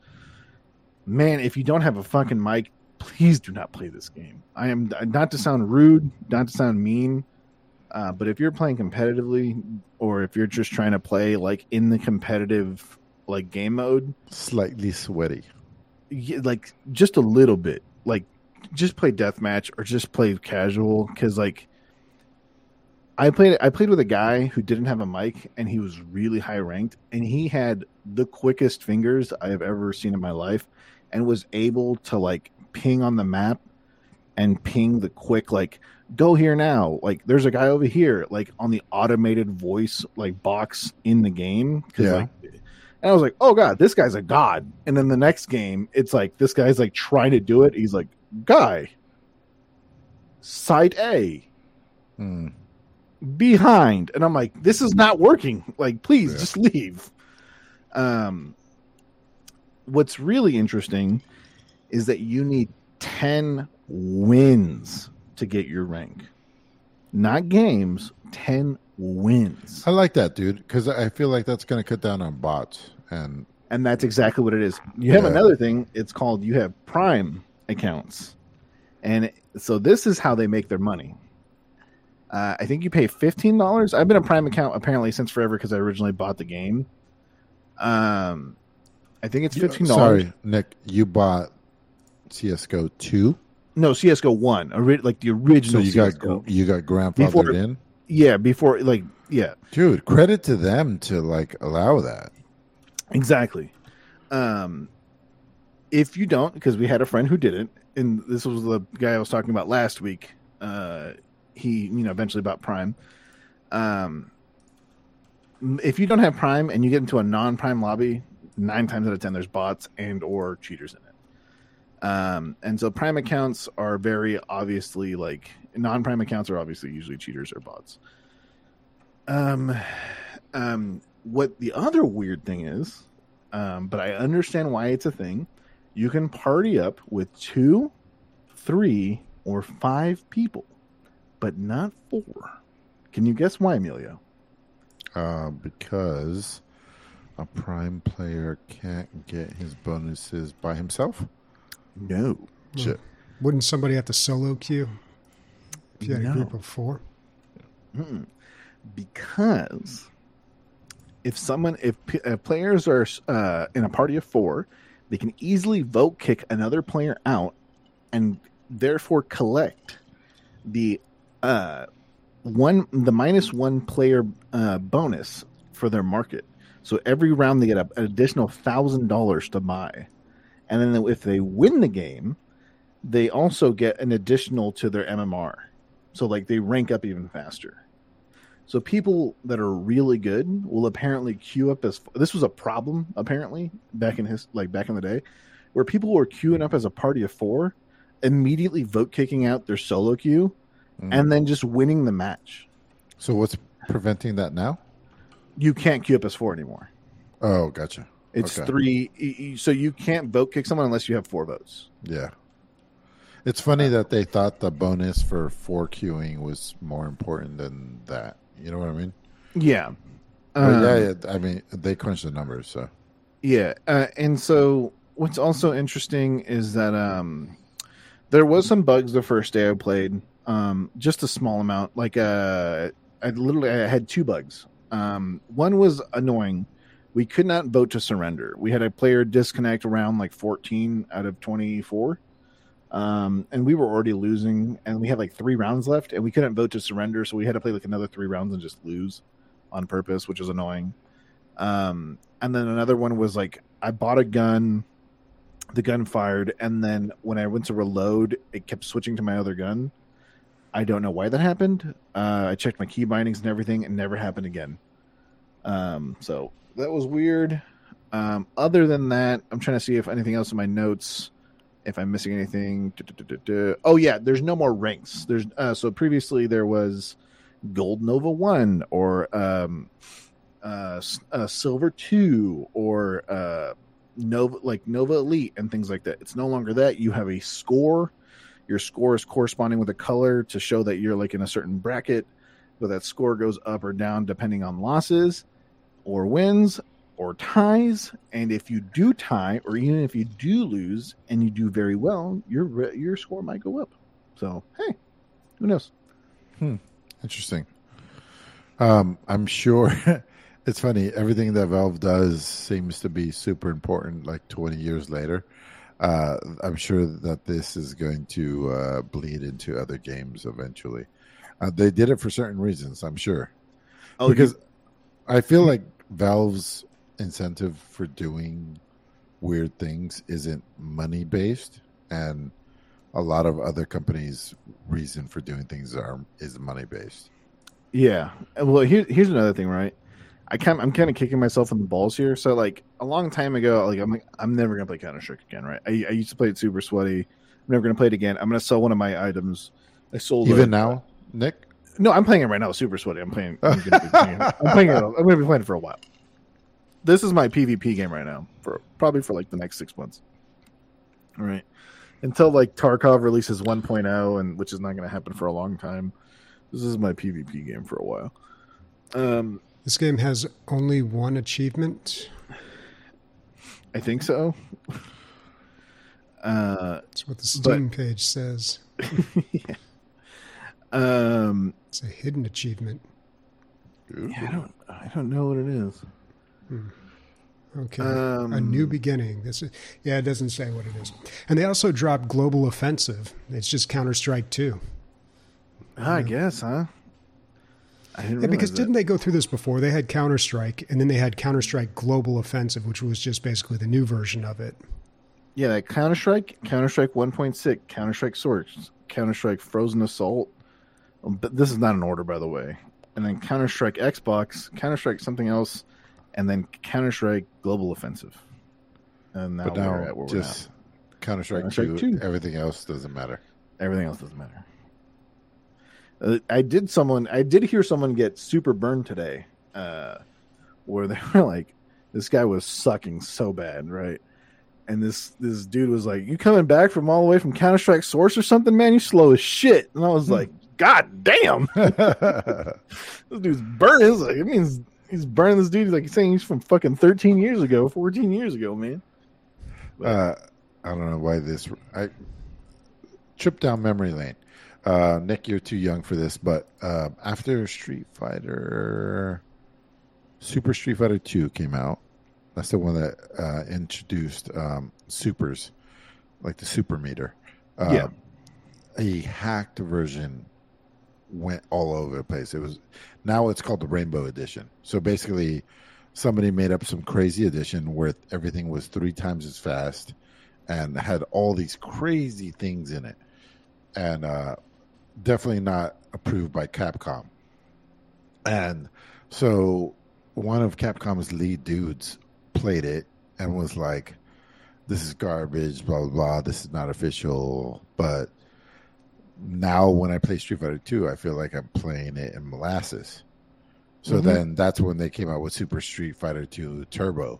Man, if you don't have a fucking mic, please do not play this game. I am not to sound rude, not to sound mean, uh, but if you're playing competitively, or if you're just trying to play like in the competitive like game mode, Slightly sweaty. yeah, like just a little bit like just play deathmatch or just play casual because like i played i played with a guy who didn't have a mic and he was really high ranked and he had the quickest fingers i have ever seen in my life and was able to like ping on the map and ping the quick like go here now like there's a guy over here like on the automated voice like box in the game 'Cause, Yeah. like and I was like, "Oh God, this guy's a god." And then the next game, it's like this guy's like trying to do it. He's like, "Guy, site A, Mm. Behind," and I'm like, "This is not working. Like, please Yeah. just leave." Um, what's really interesting is that you need 10 wins to get your rank. Not games, 10 wins. I like that, dude, because I feel like that's going to cut down on bots. And And that's exactly what it is. You have Yeah. another thing, it's called you have Prime accounts. And so this is how they make their money. Uh, I think you pay fifteen dollars. I've been a Prime account apparently since forever because I originally bought the game. Um, I think it's fifteen dollars. sorry, Nic, you bought CS:GO two, No, CS:GO one, like the original. so you got CS:GO. you got grandfathered Before- in, yeah, before like yeah, dude. Credit to them to like allow that. exactly. Um, if you don't, because we had a friend who didn't, and this was the guy I was talking about last week. Uh, he you know eventually bought Prime. Um, if you don't have Prime and you get into a non-Prime lobby, nine times out of ten there's bots and or cheaters in it. Um, and so Prime accounts are very obviously like non-Prime accounts are obviously usually cheaters or bots. Um, um, what the other weird thing is, um, but I understand why it's a thing. You can party up with two, three, or five people, but not four. Can you guess why, Emilio? Uh, because a prime player can't get his bonuses by himself. No. Shit. Wouldn't somebody have to solo queue if you had No. a group of four? Mm-mm. Because if someone, if p- uh, players are uh, in a party of four, they can easily vote kick another player out, and therefore collect the uh, one, the minus one player uh, bonus for their market. So every round they get a, an additional thousand dollars to buy, and then if they win the game, they also get an additional to their MMR. So like they rank up even faster. So people that are really good will apparently queue up as this was a problem apparently back in his like back in the day, where people were queuing up as a party of four, immediately vote kicking out their solo queue, Mm. and then just winning the match. So what's preventing that now? You can't queue up as four anymore. Oh, gotcha. It's Okay. three, so you can't vote kick someone unless you have four votes. Yeah. It's funny that they thought the bonus for four queuing was more important than that. You know what I mean? Yeah, Um, yeah, yeah, I mean, they crunched the numbers, so Yeah, uh, and so what's also interesting is that um, there was some bugs the first day I played, um, just a small amount. Like uh, I literally I had two bugs. Um, one was annoying. We could not vote to surrender. We had a player disconnect around like 14 out of 24. Um, and we were already losing, and we had like three rounds left, and we couldn't vote to surrender, so we had to play like another three rounds and just lose on purpose, which was annoying. Um, and then another one was like I bought a gun, the gun fired, and then when I went to reload, it kept switching to my other gun. I don't know why that happened. Uh, I checked my key bindings and everything, and never happened again. Um, so that was weird. Um, other than that, I'm trying to see if anything else in my notes, if I'm missing anything. Oh yeah, there's no more ranks. There's uh, so previously there was Gold Nova One or um, uh, uh, Silver Two or uh, Nova like Nova Elite and things like that. It's no longer that. You have a score. Your score is corresponding with a color to show that you're like in a certain bracket. But that score goes up or down depending on losses or wins or ties. And if you do tie, or even if you do lose and you do very well, your your score might go up. So hey, who knows? Hmm. interesting. Um, I'm sure it's funny. Everything that Valve does seems to be super important. Like 20 years later, uh, I'm sure that this is going to uh, bleed into other games eventually. Uh, they did it for certain reasons, I'm sure. Oh, because I feel like Valve's incentive for doing weird things isn't money based, and a lot of other companies' reason for doing things are is money based. Yeah. Well, here, here's another thing, right? I kind I'm kind of kicking myself in the balls here. So like a long time ago, like I'm like I'm never gonna play Counter Strike again, right? I, I used to play it super sweaty. I'm never gonna play it again. I'm gonna sell one of my items. I sold it. Even a- now, Nic. No, I'm playing it right now. Super sweaty. I'm playing. I'm gonna be playing, it- I'm playing it. I'm gonna be playing it for a while. This is my PvP game right now for probably for like the next six months. Right. Until like Tarkov releases 1.0, and which is not going to happen for a long time. This is my PvP game for a while. Um, This game has only one achievement. I think so. Uh, That's what the Steam page says. um, It's a hidden achievement. yeah, I don't, I don't know what it is. Okay. Um, a new beginning. This is yeah, it doesn't say what it is. And they also dropped Global Offensive. It's just Counter Strike 2. I guess, huh? I didn't Yeah, because that. didn't they go through this before? They had Counter Strike and then they had Counter Strike Global Offensive, which was just basically the new version of it. Yeah, like Counter Strike, Counter Strike 1.6, Counter Strike Source, Counter Strike Frozen Assault. Um, But this is not an order, by the way. And then Counter Strike Xbox, Counter Strike something else, and then Counter Strike Global Offensive. And now, but we're at where we're just Counter Strike 2, 2. everything else doesn't matter. Everything else doesn't matter. Uh, I did someone, I did hear someone get super burned today, uh, where they were like, this guy was sucking so bad, right? And this this dude was like, "You coming back from all the way from Counter Strike Source or something, man? You slow as shit." And I was like, "God damn, this dude's burning." It's like it means he's burning this dude. He's Like he's saying he's from fucking thirteen years ago, fourteen years ago, man. uh, I don't know why this. I trip down memory lane. Uh, Nic, you're too young for this, but uh, after Street Fighter, Super Street Fighter Two came out, that's the one that uh, introduced um, supers, like the super meter. Uh, Yeah. a hacked version went all over the place. It was now it's called the Rainbow Edition. So basically, somebody made up some crazy edition where everything was three times as fast and had all these crazy things in it, and uh, definitely not approved by Capcom. And so one of Capcom's lead dudes played it and was like, "This is garbage." Blah blah blah. This is not official, but now when I play Street Fighter 2, I feel like I'm playing it in molasses. So Mhm. then that's when they came out with Super Street Fighter 2 Turbo.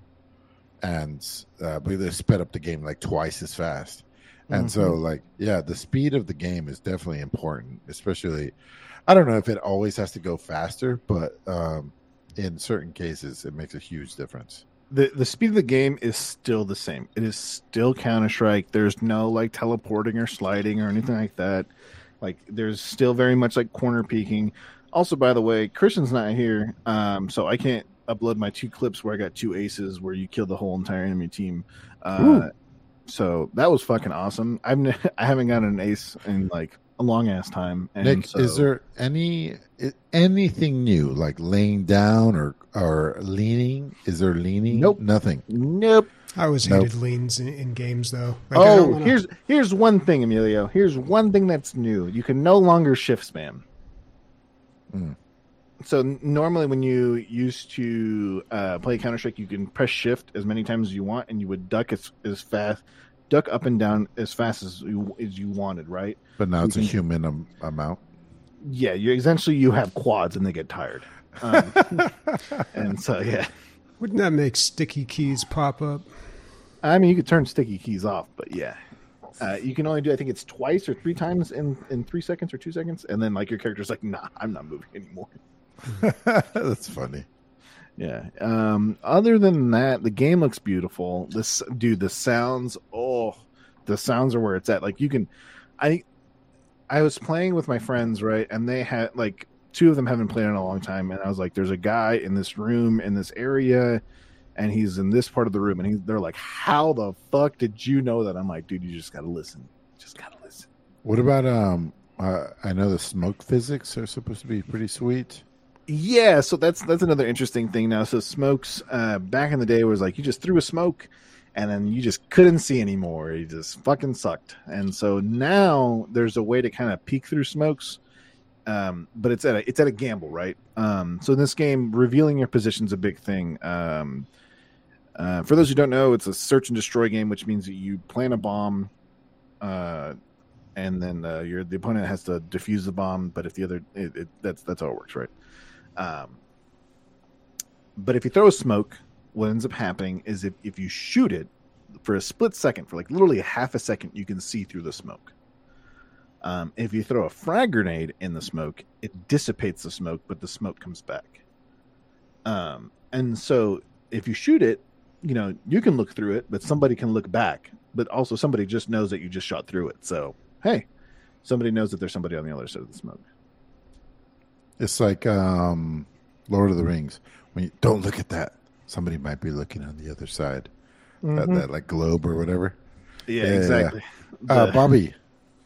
And uh, I believe they sped up the game like twice as fast. And so, like, yeah, the speed of the game is definitely important, especially. I don't know if it always has to go faster, but um, in certain cases, it makes a huge difference. the the speed of the game is still the same. It is still Counter Strike. There's no like teleporting or sliding or anything like that. Like there's still very much like corner peeking. Also, by the way, Christian's not here, um, so I can't upload my two clips where I got two aces where you killed the whole entire enemy team. Uh, so that was fucking awesome. I've n- I haven't gotten an ace in like a long ass time. And Nic, so, is there any anything new, like laying down or or leaning? Is there leaning? Nope. nothing. Nope. I always Nope. hated leans in, in games, though. Like, oh, wanna- here's here's one thing, Emilio. Here's one thing that's new. You can no longer shift spam. Hmm. So normally, when you used to uh, play Counter Strike, you can press Shift as many times as you want, and you would duck as, as fast, duck up and down as fast as you as you wanted, right? But now You it's a can- human am- amount. Yeah, you essentially you have quads and they get tired, um, and so yeah. Wouldn't that make sticky keys pop up? I mean, you could turn sticky keys off, but yeah. Uh, you can only do, I think it's twice or three times in, in three seconds or two seconds. And then, like, your character's like, nah, I'm not moving anymore. That's funny. Yeah. Um, other than that, the game looks beautiful. This, dude, the sounds, oh, the sounds are where it's at. Like, you can, I, I was playing with my friends, right? And they had, like, two of them haven't played in a long time. And I was like, there's a guy in this room, in this area and he's in this part of the room and he, they're like how the fuck did you know that i'm like dude you just gotta listen just gotta listen What about um? Uh, I know the smoke physics are supposed to be pretty sweet. Yeah so that's that's another interesting thing now so smokes uh back in the day was like you just threw a smoke and then you just couldn't see anymore you just fucking sucked and so now there's a way to kind of peek through smokes um but it's at a it's at a gamble right um so in this game revealing your position's is a big thing um Uh, for those who don't know, it's a search and destroy game, which means that you plant a bomb, uh, and then uh, your the opponent has to defuse the bomb. But if the other, it, it, that's that's how it works, right? Um, but if you throw a smoke, what ends up happening is if if you shoot it, for a split second, for like literally half a second, you can see through the smoke. Um, if you throw a frag grenade in the smoke, it dissipates the smoke, but the smoke comes back. Um, and so if you shoot it, you know you can look through it, but somebody can look back. But also somebody just knows that you just shot through it. So hey, somebody knows that there's somebody on the other side of the smoke. It's like um, Lord of the Rings. When you don't look at that, somebody might be looking on the other side. That, that like globe or whatever. Yeah, Yeah, yeah, exactly. Uh, Bobby,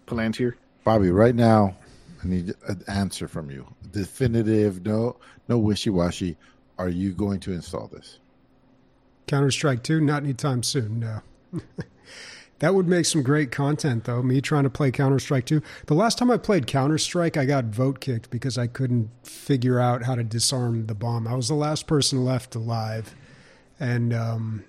Palantir. Bobby, right now, I need an answer from you. Definitive, no, no wishy washy. Are you going to install this? Counter Strike 2, not anytime soon, no. that would make some great content, though. Me trying to play Counter Strike 2. The last time I played Counter Strike, I got vote kicked because I couldn't figure out how to disarm the bomb. I was the last person left alive. And um,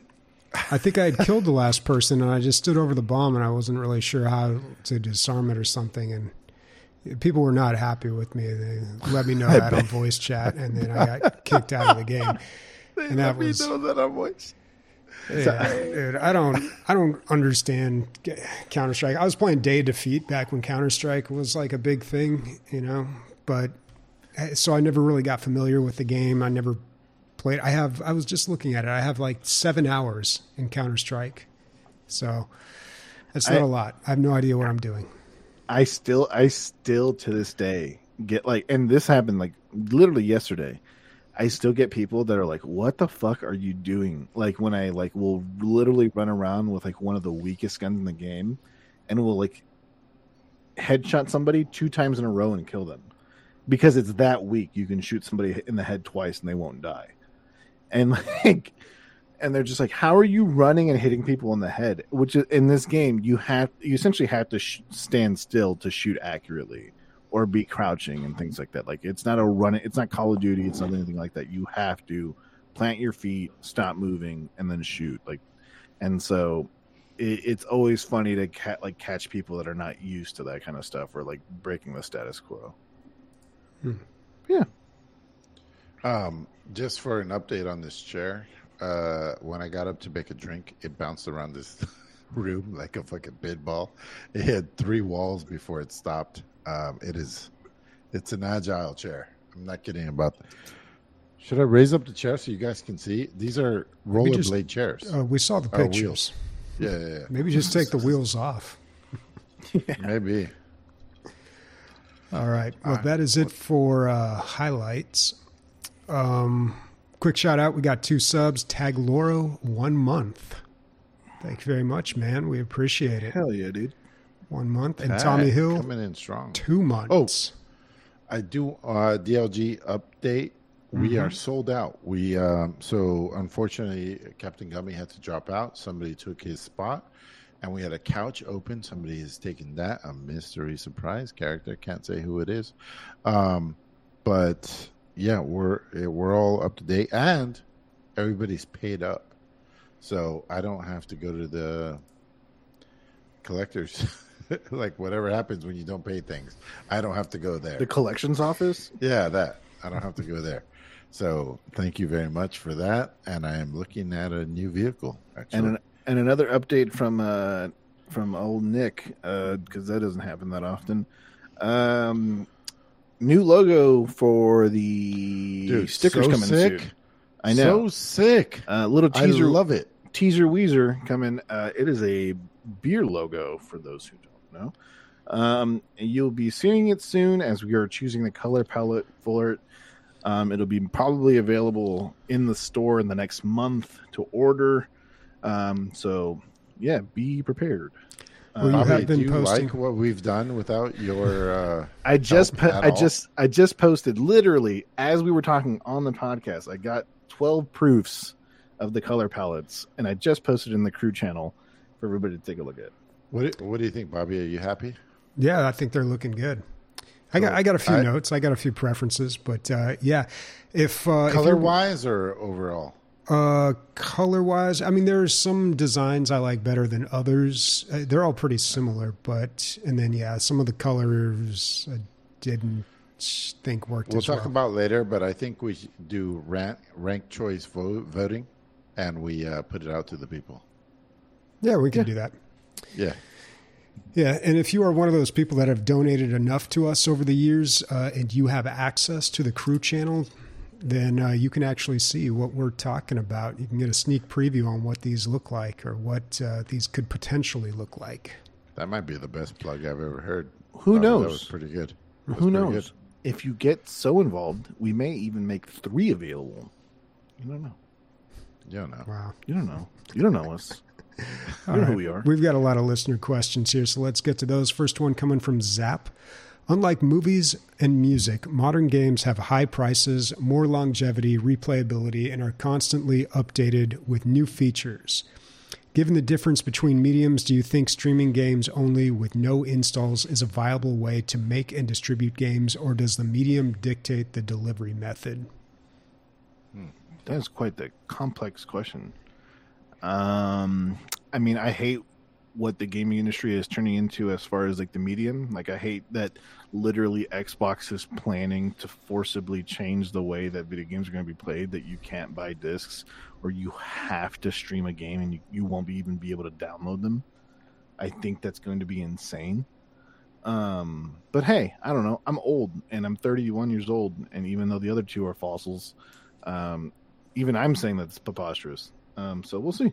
I think I had killed the last person, and I just stood over the bomb, and I wasn't really sure how to disarm it or something. And people were not happy with me. They let me know that on voice chat, and then I got kicked out of the game. They And that was that on voice. Yeah, dude, I don't, I don't understand Counter Strike. I was playing Day Defeat back when Counter Strike was like a big thing, you know. But eh, so I never really got familiar with the game. I never played. I have. I was just looking at it. I have like seven hours in Counter Strike, so that's not I- a lot. I have no idea what I'm doing. I still, I still to this day get like, and this happened like literally yesterday. I still get people that are like, "What the fuck are you doing?" Like when I like will literally run around with like one of the weakest guns in the game, and will like headshot somebody two times in a row and kill them because it's that weak. You can shoot somebody in the head twice and they won't die, and like, and they're just like, "How are you running and hitting people in the head?" Which in this game, you have you essentially have to sh- stand still to shoot accurately or be crouching and things like that. Like it's not a run. It's not Call of Duty. It's not anything like that. You have to plant your feet, stop moving, and then shoot. Like, and so it, it's always funny to ca- like catch people that are not used to that kind of stuff or like breaking the status quo. Yeah. Um, just for an update on this chair, uh, when I got up to make a drink, it bounced around this room like a fucking pinball. It had three walls before it stopped. Um, it is, it's an agile chair. I'm not kidding about. that. Should I raise up the chair so you guys can see? These are We rollerblade chairs. Uh, we saw the Oh, pictures. wheels. yeah, yeah, yeah. Maybe just take the wheels off. Maybe. All right. Well, All right. that is it for uh, highlights. Um, quick shout out. We got two subs. Tag Loro, one month. Thank you very much, man. We appreciate it. Hell yeah, dude! One month. And Tommy Hill, coming in strong. two months. Oh, I do uh, DLG update. We Mm-hmm. are sold out. We um, so unfortunately Captain Gummy had to drop out. Somebody took his spot, and we had a couch open. Somebody has taken that. A mystery surprise character. Can't say who it is, um, but yeah, we're we're all up to date, and everybody's paid up. So I don't have to go to the collectors. like whatever happens when you don't pay things, I don't have to go there. The collections office. Yeah, that. I don't have to go there. So thank you very much for that. And I am looking at a new vehicle. Actually. and an, and another update from uh from old Nic because that doesn't happen that often. Um, new logo for the Dude, stickers so coming sick. soon. I know. So sick. uh, little I teaser, love it. teaser Weezer coming. Uh, it is a beer logo for those who don't know. Um, you'll be seeing it soon as we are choosing the color palette for it. Um, it'll be probably available in the store in the next month to order. Um, so yeah, be prepared. Well, you Um, Bobby, have been do you posting- like what we've done without your? Uh, I just help po- at I all? just I just posted literally as we were talking on the podcast. I got 12 proofs of the color palettes and I just posted in the crew channel for everybody to take a look at. What? do- What do you think, Bobby? Are you happy? Yeah, I think they're looking good. I got I got a few I- notes. I got a few preferences, but uh, yeah, if uh, Color you're- wise or overall? Uh, color wise, I mean, there's some designs I like better than others. Uh, they're all pretty similar, but and then yeah, some of the colors I didn't think worked We'll as talk well. about later, but I think we do rank rank choice vo- voting, and we uh, put it out to the people. Yeah, we can Yeah. do that. Yeah. Yeah, and if you are one of those people that have donated enough to us over the years uh, and you have access to the crew channel, then uh, you can actually see what we're talking about. You can get a sneak preview on what these look like or what uh, these could potentially look like. That might be the best plug I've ever heard. Who Thought That knows? was pretty good. Was Who pretty knows? good. If you get so involved, we may even make three available. You don't know. You don't know. Wow. You don't know. You don't know us. You know right. who we are. We've got a lot of listener questions here, so let's get to those. First one coming from Zap. Unlike movies and music, modern games have high prices, more longevity, replayability, and are constantly updated with new features. Given the difference between mediums, do you think streaming games only with no installs is a viable way to make and distribute games, or does the medium dictate the delivery method? Hmm. That is quite the complex question. Um, I mean, I hate what the gaming industry is turning into as far as like the medium. Like, I hate that literally Xbox is planning to forcibly change the way that video games are going to be played. That you can't buy discs or you have to stream a game and you, you won't be even be able to download them. I think that's going to be insane. Um, but hey, I don't know. I'm old and I'm 31 years old, and even though the other two are fossils, um, even I'm saying that's preposterous. Um, so we'll see.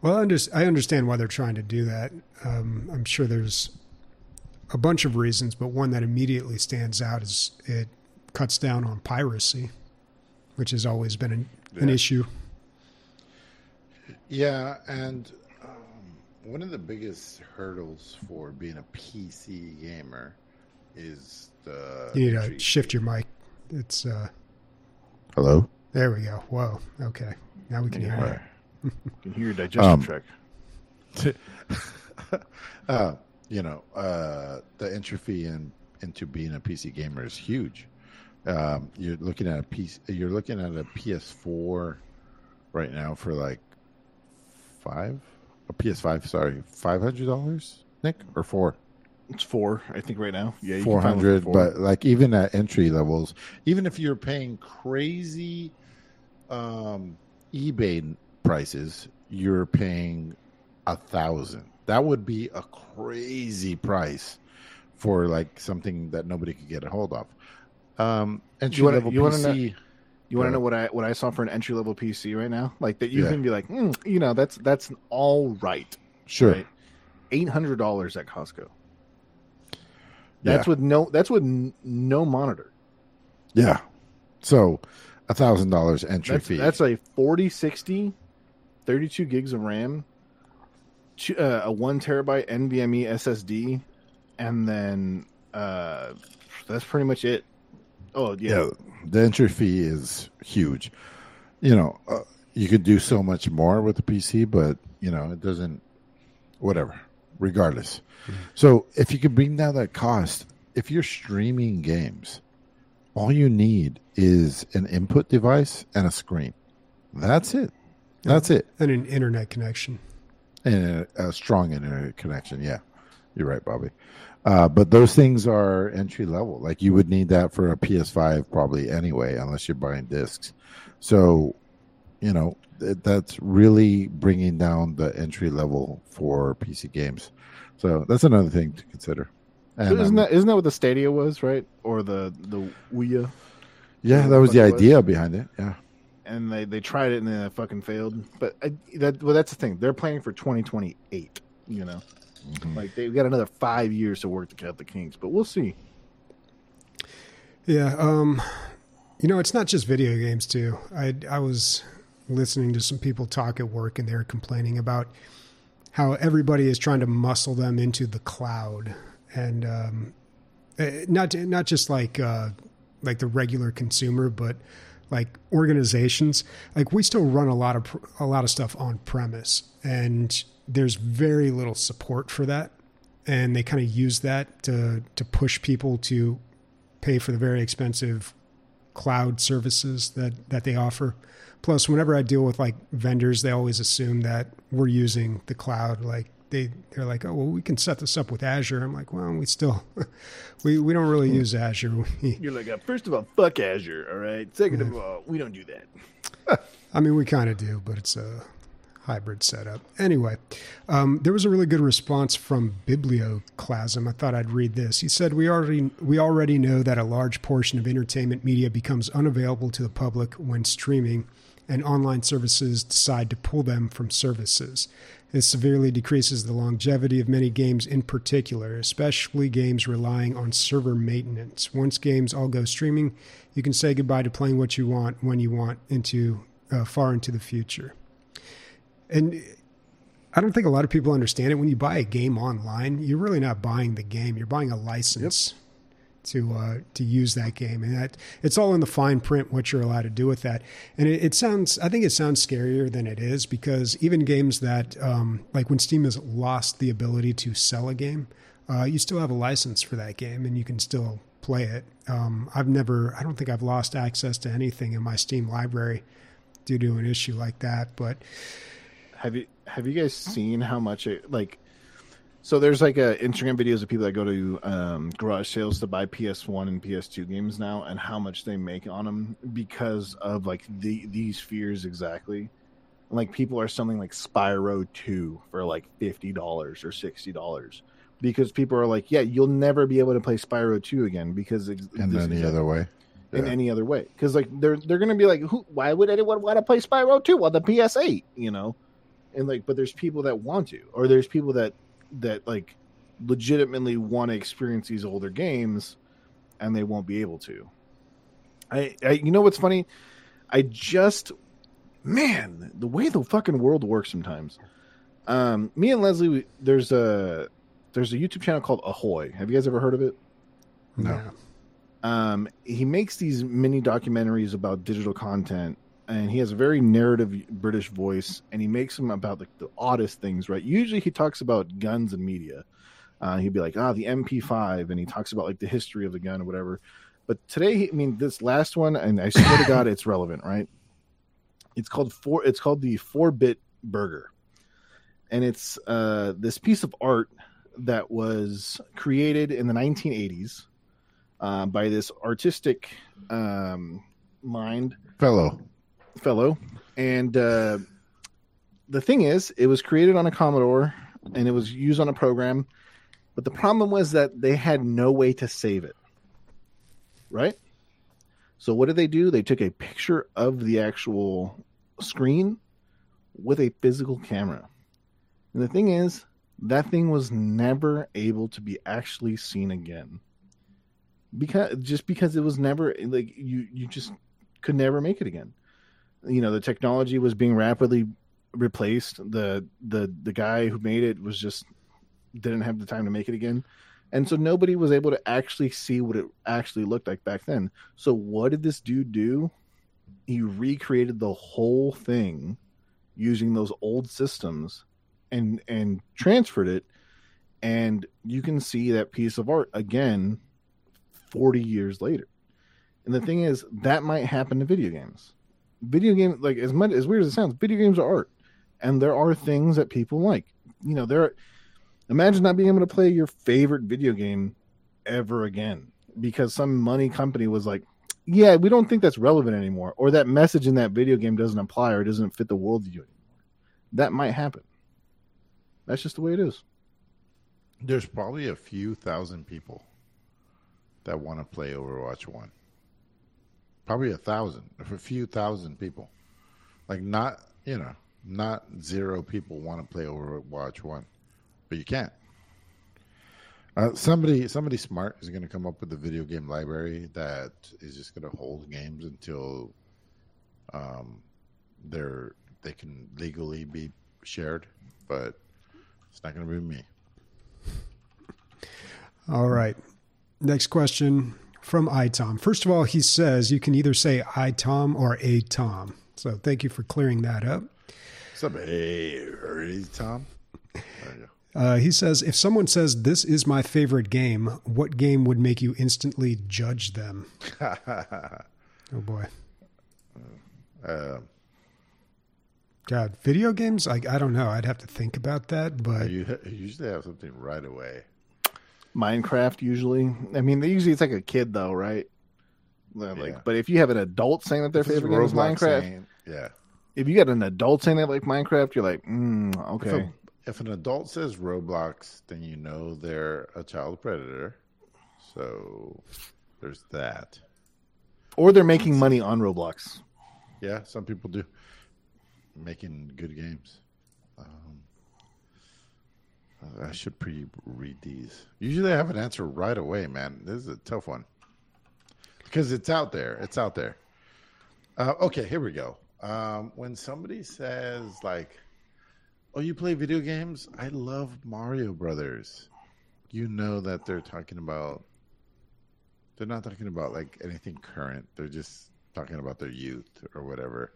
Well, I, under, I understand why they're trying to do that. Um, I'm sure there's a bunch of reasons, but one that immediately stands out is it cuts down on piracy, which has always been an, an issue. Yeah, and um, one of the biggest hurdles for being a PC gamer is the. You need to shift your mic. It's uh, Hello. There we go. Whoa. Okay. Now we can hear Yeah. you. You can hear your digestion Um, tract. uh, you know, uh, the entry fee in, into being a PC gamer is huge. Um, you're looking at a piece. You're looking at a PS4 right now for like five, a PS5. Sorry, five hundred dollars, Nic, or four. It's four, I think, right now. Yeah, you can four find one for hundred. four. But like even at entry levels, even if you're paying crazy um, eBay prices, you're paying a thousand. That would be a crazy price for like something that nobody could get a hold of. Um, entry wanna- level you wanna PC. You want to know what I what I saw for an entry level PC right now? Like that, you Yeah. can be like, mm, you know, that's that's all right. Sure. Right? Eight hundred dollars at Costco. Yeah. That's with no. That's with n- no monitor. Yeah. So a thousand dollars entry That's, fee. that's a 4060, 32 gigs of RAM, two, uh, a one terabyte NVMe SSD, and then uh, that's pretty much it. Oh yeah, yeah, the entry fee is huge. You know, uh, you could do so much more with the PC, but you know, it doesn't. Whatever, regardless. So, if you could bring down that cost, if you're streaming games, all you need is an input device and a screen. That's it. That's it, And an internet connection. and a, a strong internet connection. Yeah, you're right, Bobby. Uh, but those things are entry level. Like you would need that for a PS5 probably anyway, unless you're buying discs. So, you know, th- that's really bringing down the entry level for PC games. So that's another thing to consider. So And, isn't um, that isn't that what the Stadia was, right? Or the the Ouya, yeah, that was the what it was? idea behind it. Yeah, and they they tried it and then it fucking failed. But I, that well, that's the thing. They're planning for 2028. You know, Mhm. like they've got another five years to work to cut the kinks. But we'll see. Yeah, um, you know, it's not just video games too. I I was listening to some people talk at work, and they were complaining about how everybody is trying to muscle them into the cloud, and um, eh, not not just like uh, like the regular consumer, but like organizations. Like we still run a lot of a lot of stuff on premise, and there's very little support for that, and they kind of use that to to push people to pay for the very expensive cloud services that that they offer. Plus, whenever I deal with like vendors, they always assume that we're using the cloud. Like they they're like, oh well, we can set this up with Azure. I'm like, well, we still we we don't really use Azure. You're like, uh, first of all, fuck Azure. All right. Second of all, we don't do that. I mean, we kind of do, but it's a hybrid setup. Anyway, um, there was a really good response from Biblioclasm. I thought I'd read this. He said, "We already we already know that a large portion of entertainment media becomes unavailable to the public when streaming, and online services decide to pull them from services. This severely decreases the longevity of many games in particular, especially games relying on server maintenance. Once games all go streaming, you can say goodbye to playing what you want when you want into uh, far into the future." And I don't think a lot of people understand it. When you buy a game online, you're really not buying the game; you're buying a license yep. To uh, to use that game, and that it's all in the fine print what you're allowed to do with that. And it, it sounds, I think, it sounds scarier than it is because even games that, um, like when Steam has lost the ability to sell a game, uh, you still have a license for that game, and you can still play it. Um, I've never, I don't think I've lost access to anything in my Steam library due to an issue like that, but have you have you guys seen how much it like? So there's like a Instagram videos of people that go to um, garage sales to buy PS1 and PS2 games now, and how much they make on them because of like the these fears exactly. Like people are selling like Spyro 2 for like fifty dollars or sixty dollars because people are like, yeah, you'll never be able to play Spyro 2 again because in any other way. In any other way, because like they're they're gonna be like, Who, why would anyone want to play Spyro 2 on the PS8? You know, and like but there's people that want to or there's people that that like legitimately want to experience these older games and they won't be able to. I, I you know what's funny? I just man the way the fucking world works sometimes. Um me and leslie we, there's a there's a youtube channel called ahoy. Have you guys ever heard of it? No. Um he makes these mini documentaries about digital content and he has a very narrative British voice, and he makes them about like the oddest things. Right? Usually, he talks about guns and media. Uh, he'd be like, "Ah, the MP5," and he talks about like the history of the gun or whatever. But today, I mean, this last one, and I swear to God, it's relevant, right? It's called four. It's called the four bit burger, and it's uh, this piece of art that was created in the 1980s uh, by this artistic um, mind fellow fellow, and uh, the thing is, it was created on a Commodore and it was used on a program, but the problem was that they had no way to save it. Right. So what did they do? They took a picture of the actual screen with a physical camera. And the thing is, that thing was never able to be actually seen again. Because just because it was never like you you just could never make it again you know the technology was being rapidly replaced. The the the guy who made it was just didn't have the time to make it again. And so nobody was able to actually see what it actually looked like back then. So what did this dude do? He recreated the whole thing using those old systems and and transferred it. And you can see that piece of art again 40 years later. And the thing is that might happen to video games video game like as much as weird as it sounds, video games are art, and there are things that people like. You know, there. Imagine not being able to play your favorite video game ever again because some money company was like, "Yeah, we don't think that's relevant anymore," or that message in that video game doesn't apply or doesn't fit the worldview anymore. That might happen. That's just the way it is. There's probably a few thousand people that want to play Overwatch One probably a thousand, a few thousand people. Like not, you know, not zero people want to play Overwatch One, but you can't. Uh, somebody, somebody smart is going to come up with a video game library that is just going to hold games until um, they're they can legally be shared, but it's not going to be me. All right. Next question from iTom. First of all, he says you can either say iTom or a Tom. So thank you for clearing that up. What's up, hey, Tom? Uh, he says, if someone says this is my favorite game, what game would make you instantly judge them? oh boy. Uh, God, video games? I I don't know. I'd have to think about that, but you, you usually have something right away. Minecraft usually. I mean, they usually it's like a kid though, right? Like, yeah. but if you have an adult saying that their favorite game is Minecraft, saying, yeah, if you got an adult saying that like Minecraft, you're like, mm, If, okay. a, if an adult says Roblox, then you know they're a child predator. So there's that. Or they're making money on Roblox. Yeah, some people do making good games. I should pre-read these. Usually, I have an answer right away, man. This is a tough one because it's out there. It's out there. Uh, okay, here we go. Um, when somebody says like, "Oh, you play video games?" I love Mario Brothers. You know that they're talking about. They're not talking about like anything current. They're just talking about their youth or whatever.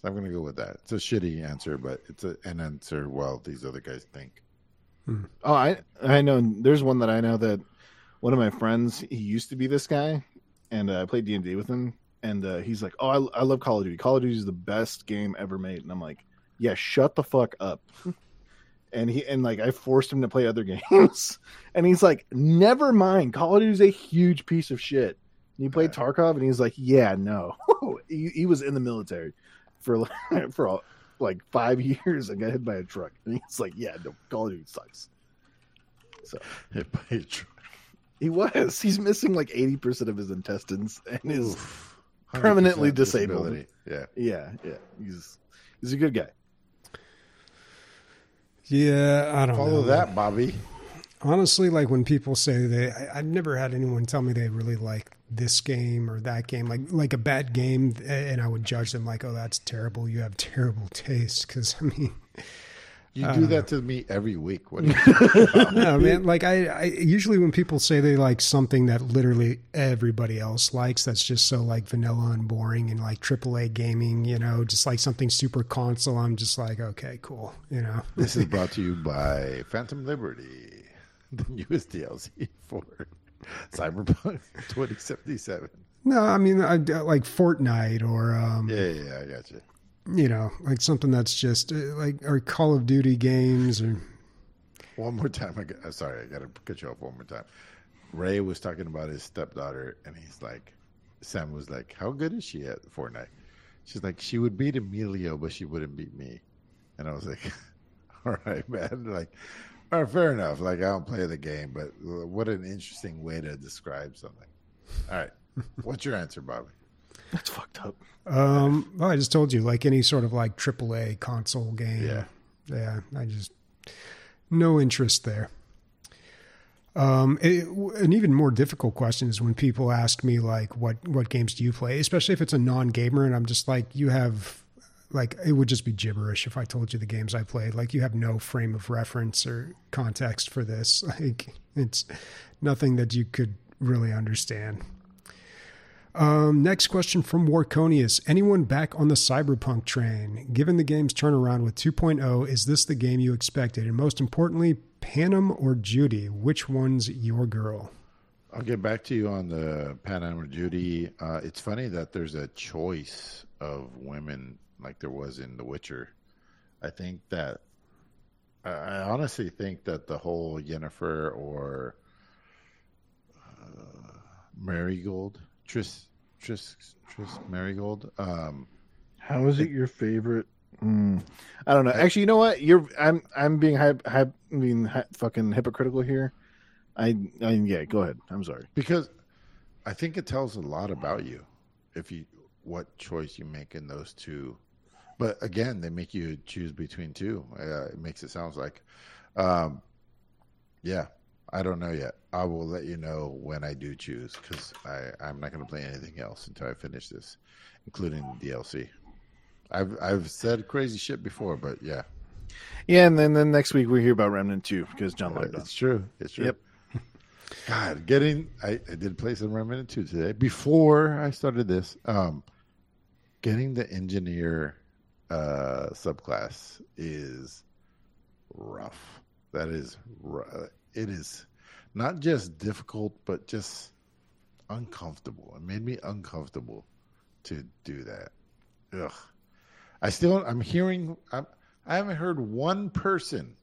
So I'm going to go with that. It's a shitty answer, but it's a, an answer. Well, these other guys think. Oh, I I know. There's one that I know that one of my friends. He used to be this guy, and uh, I played D and D with him. And uh, he's like, "Oh, I, I love Call of Duty. Call of Duty is the best game ever made." And I'm like, "Yeah, shut the fuck up." and he and like I forced him to play other games, and he's like, "Never mind. Call of Duty is a huge piece of shit." And he played Tarkov, and he's like, "Yeah, no." he, he was in the military for for all, like five years and got hit by a truck, and he's like, "Yeah, no, Call of Duty sucks." So Hit by a truck. he was. He's missing like eighty percent of his intestines and is Oof. permanently disabled. disability. Yeah. yeah, yeah. He's he's a good guy. Yeah, I don't Follow know. that, Bobby. Honestly, like when people say they, I, I've never had anyone tell me they really like this game or that game, like like a bad game, and I would judge them like, oh, that's terrible. You have terrible taste. Because I mean, You do uh, that to me every week. What no, man. Like I, I usually when people say they like something that literally everybody else likes, that's just so like vanilla and boring and like AAA gaming, you know, just like something super console. I'm just like, okay, cool, you know. This is brought to you by Phantom Liberty, the newest DLC for Cyberpunk 2077. No, I mean, I, like Fortnite or um, Yeah, yeah, yeah, I got you. you know, like something that's just uh, like or Call of Duty games or One more time. I got, sorry, I got to cut you off one more time. Ray was talking about his stepdaughter, and he's like, Sam was like, "How good is she at Fortnite?" She's like, "She would beat Emilio, but she wouldn't beat me." And I was like, "All right, man. Like, all right, fair enough. Like, I don't play the game, but what an interesting way to describe something." All right, what's your answer, Bobby? That's fucked up. um well, I just told you like any sort of like AAA console game. Yeah. Yeah, I just no interest there. Um, it, an even more difficult question is when people ask me like, "What what games do you play?" Especially if it's a non-gamer, and I'm just like, "You have like it would just be gibberish if I told you the games I played. Like you have no frame of reference or context for this. Like it's nothing that you could really understand." Um, next question from Warconius. Anyone back on the cyberpunk train? Given the game's turnaround with 2.0, is this the game you expected? And most importantly, Panam or Judy? Which one's your girl? I'll get back to you on the Panam or Judy. Uh, it's funny that there's a choice of women like there was in The Witcher. I think that I I honestly think that the whole Yennefer or uh, Merigold, Triss, Triss, Triss Merigold. Um, How is it your favorite? Mm, I don't know. Actually, you know what? You're I'm I'm being hype, hype I mean fucking hypocritical here. I I yeah. Go ahead. I'm sorry. because I think it tells a lot about you if you what choice you make in those two. But again, they make you choose between two. Uh, it makes it sounds like, um, yeah. I don't know yet. I will let you know when I do choose because I I'm not going to play anything else until I finish this, including DLC. I've I've said crazy shit before, but yeah, Yeah, and then then next week we hear about Remnant Two because John logged on. it's true. It's true. Yep. God, getting I, I did play some Remnant 2 today before I started this. Um getting the engineer uh subclass is rough. That is, it is not just difficult but just uncomfortable. It made me uncomfortable to do that. Ugh. I still I'm hearing I'm I haven't heard one person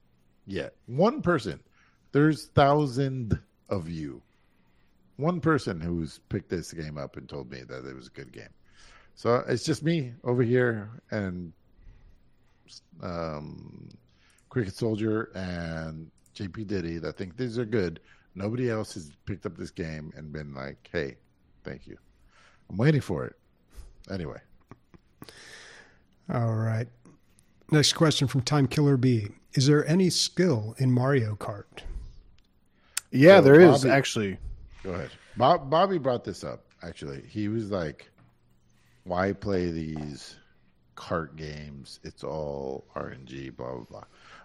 yet. One person. There's thousand of you. One person who's picked this game up and told me that it was a good game. So it's just me over here and um, Cricket Soldier, and JP Diddy that think these are good. Nobody else has picked up this game and been like, "Hey, thank you." I'm waiting for it. Anyway, All right. Next question from Time Killer B. Is there any skill in Mario Kart? Yeah, So, there is Bobby- actually. go ahead. Bob, Bobby brought this up. Actually, he was like, "Why play these kart games? It's all RNG, blah blah blah."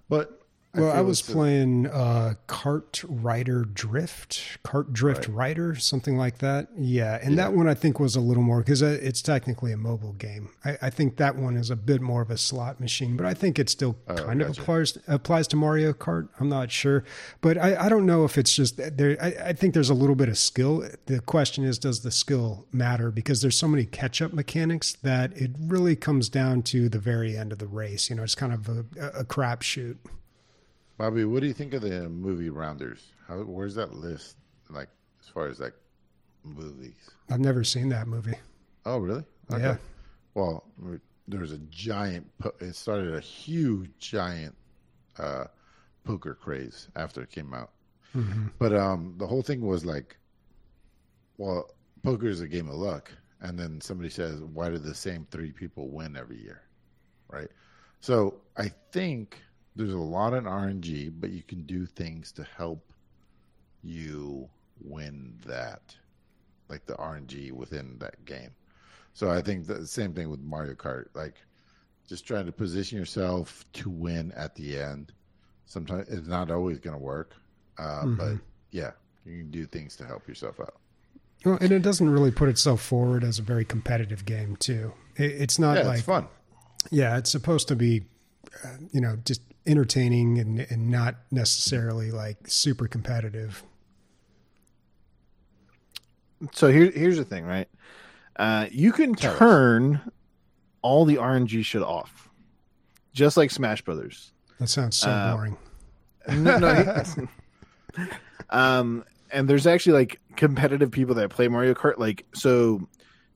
But Well, I feel was a- playing uh, Kart Rider Drift, Cart Drift Rider, something like that. Yeah, and that one I think was a little more because it's technically a mobile game. I, I think that one is a bit more of a slot machine, but I think it still kind of applies applies to Mario Kart. I'm not sure, but I, I don't know if it's just there. I, I think there's a little bit of skill. The question is, does the skill matter? Because there's so many catch up mechanics that it really comes down to the very end of the race. You know, it's kind of a, a crapshoot. Bobby, what do you think of the movie Rounders? How where's that list? Like as far as like movies? I've never seen that movie. Oh, really? Yeah. Well, there was a giant. It started a huge, giant uh, poker craze after it came out. But um, the whole thing was like, well, poker is a game of luck, and then somebody says, "Why do the same three people win every year?" Right. So I think there's a lot in RNG, but you can do things to help you win that, like the RNG within that game. So I think the same thing with Mario Kart, like just trying to position yourself to win at the end. Sometimes it's not always going to work, uh, but yeah, you can do things to help yourself out. Well, and it doesn't really put itself forward as a very competitive game, too. It, it's not Yeah, like it's fun. yeah, it's supposed to be, uh, you know, just entertaining and and not necessarily like super competitive. So here, here's the thing, right? Uh, you can Tell us. turn all the RNG shit off, just like Smash Brothers. That sounds so Uh, boring. No, no, um, and there's actually like competitive people that play Mario Kart. Like, so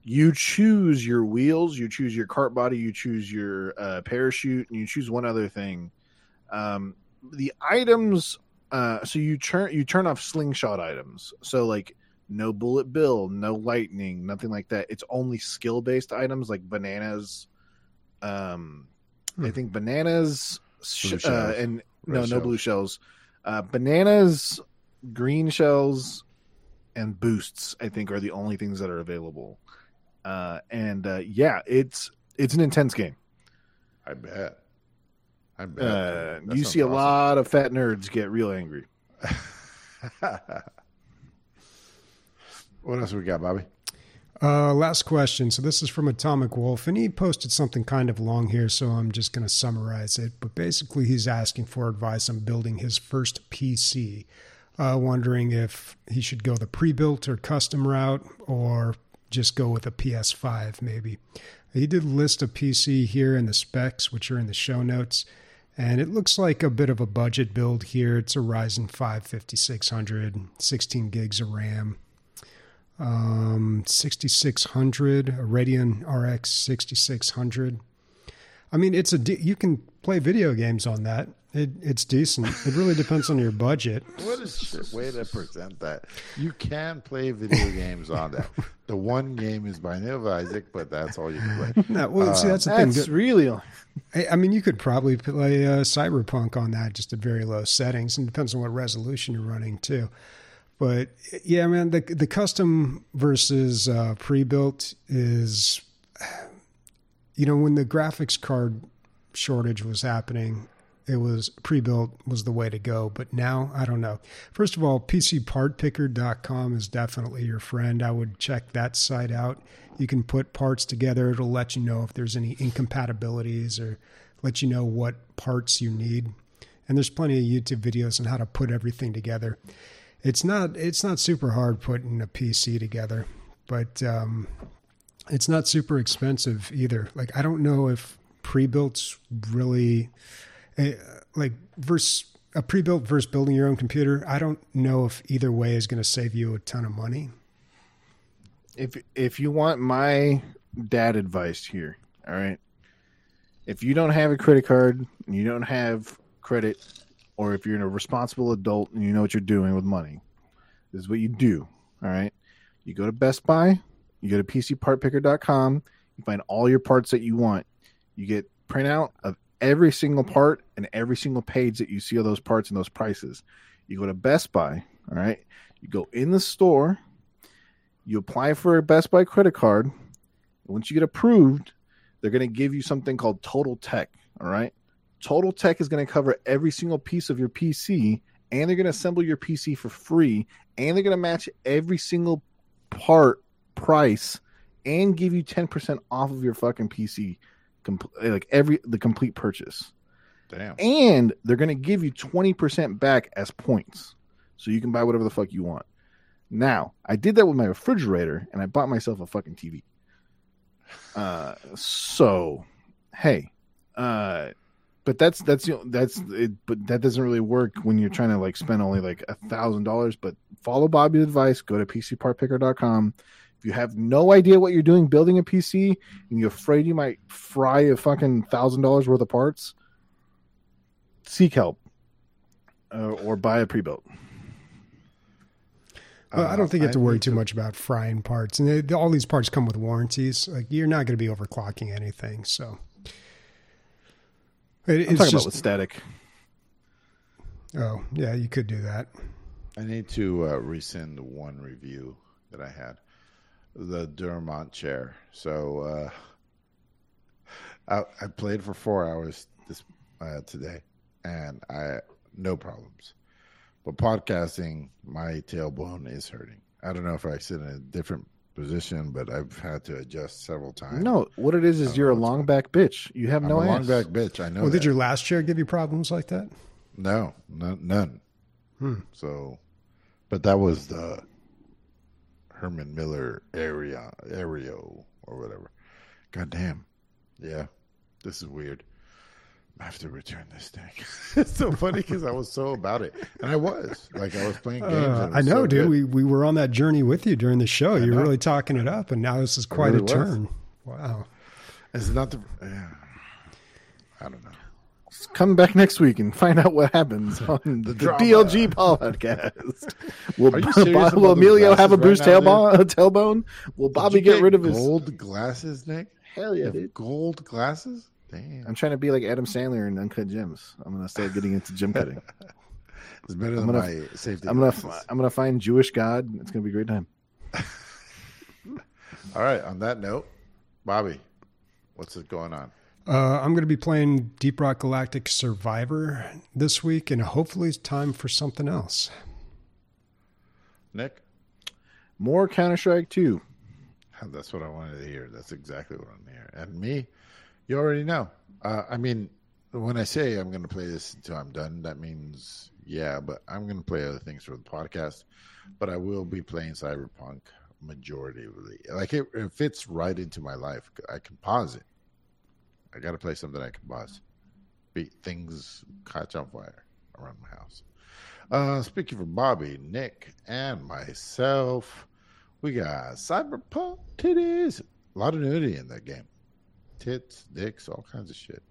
you choose your wheels, you choose your cart body, you choose your uh, parachute, and you choose one other thing. Um, the items, uh, so you turn you turn off slingshot items. So like no bullet bill, no lightning, nothing like that. It's only skill based items like bananas. Um, I Hmm. think bananas sh- uh, and Red no, no blue shells. Uh, bananas, green shells, and boosts. I think are the only things that are available. Uh, and uh, yeah, it's it's an intense game. I bet. I bet. Uh, you sounds see a lot of fat nerds get real angry. what else we got, Bobby? Uh, last question. So this is from Atomic Wolf, and he posted something kind of long here, so I'm just going to summarize it. But basically, he's asking for advice on building his first PC, uh, wondering if he should go the pre-built or custom route, or just go with a PS5 maybe. He did list a PC here in the specs, which are in the show notes. And it looks like a bit of a budget build here. It's a Ryzen 5 5600, 16 gigs of RAM um, 6600, a Radeon RX 6600. I mean, it's a you can play video games on that. It, it's decent. It really depends on your budget. What is your way to present that? You can play video games on that. The one game is by Neil Isaac, but that's all you can play. No, well, see, that's the That's thing. really I I mean, you could probably play uh, Cyberpunk on that just at very low settings, and depends on what resolution you're running too. But yeah, man, the the custom versus uh, pre-built is, you know, when the graphics card shortage was happening, it was pre-built was the way to go. But now, I don't know. First of all, PCPartPicker.com is definitely your friend. I would check that site out. You can put parts together. It'll let you know if there's any incompatibilities or let you know what parts you need. And there's plenty of YouTube videos on how to put everything together. It's not it's not super hard putting a PC together, but um, it's not super expensive either. Like I don't know if pre-built's really eh, like versus a pre-built versus building your own computer. I don't know if either way is going to save you a ton of money. if if you want my dad advice here, all right. if you don't have a credit card you don't have credit, or if you're a responsible adult and you know what you're doing with money, this is what you do. All right. You go to Best Buy, you go to PCPartPicker.com, you find all your parts that you want. You get printout of every single part and every single page that you see of those parts and those prices. You go to Best Buy, all right. You go in the store, you apply for a Best Buy credit card. Once you get approved, they're going to give you something called Total Tech. All right. Total Tech is going to cover every single piece of your PC and they're going to assemble your PC for free and they're going to match every single part price and give you 10% off of your fucking PC like every the complete purchase. Damn. And they're going to give you 20% back as points. So you can buy whatever the fuck you want. Now, I did that with my refrigerator and I bought myself a fucking TV. Uh, so, hey, uh, but that's that's you know, that's it, but that doesn't really work when you're trying to like spend only like a thousand dollars. But follow Bobby's advice. Go to PCPartPicker.com. If you have no idea what you're doing building a PC and you're afraid you might fry a fucking thousand dollars worth of parts, seek help uh, or buy a pre-built. Well, I don't think you have to worry too much about frying parts, and they, all these parts come with warranties. Like you're not going to be overclocking anything, so it, I'm talking just, about with static. Oh yeah, you could do that. I need to uh, resend one review that I had, the Duramont chair. So uh, I, I, played for four hours this uh, today, and I no problems. But podcasting, my tailbone is hurting. I don't know if I sit in a different position, but I've had to adjust several times. No, what it is is you're a long back bitch. You have I'm no a ass. long back bitch. I know. Well, that. did your last chair give you problems like that? No, no none. Hmm. So, but that was the Herman Miller area, Aeron or whatever. God damn. Yeah, this is weird. I have to return this thing. it's so funny because I was so about it, and I was like, I was playing games. Uh, was I know, so dude. good. We we were on that journey with you during the show. You're know. really talking it up, and now this is quite really a turn. Wow. It's not the. Yeah. I don't know. Come back next week and find out what happens on the, the DLG podcast. Will, serious will Emilio have a glasses bruised right tailbone, tailbone? Will Bobby you get, rid of his gold glasses, Nic? Hell yeah, dude. Gold glasses? Damn. I'm trying to be like Adam Sandler in Uncut Gems. I'm gonna start getting into gym cutting. It's better I'm than gonna- my safety. I'm gonna. I'm gonna find Jewish God. It's gonna be a great time. All right. On that note, Bobby, what's going on? Uh, I'm going to be playing Deep Rock Galactic Survivor this week, and hopefully it's time for something else. Nic? More Counter Strike 2. That's what I wanted to hear. That's exactly what I'm here. And me, you already know. Uh, I mean, when I say I'm going to play this until I'm done, that means yeah, but I'm going to play other things for the podcast. But I will be playing Cyberpunk majority of the like it, it fits right into my life. I can pause it. I got to play something I can pause. Be, things catch on fire around my house. Uh, speaking for Bobby, Nic, and myself, we got Cyberpunk titties. A lot of nudity in that game. Tits, dicks, all kinds of shit.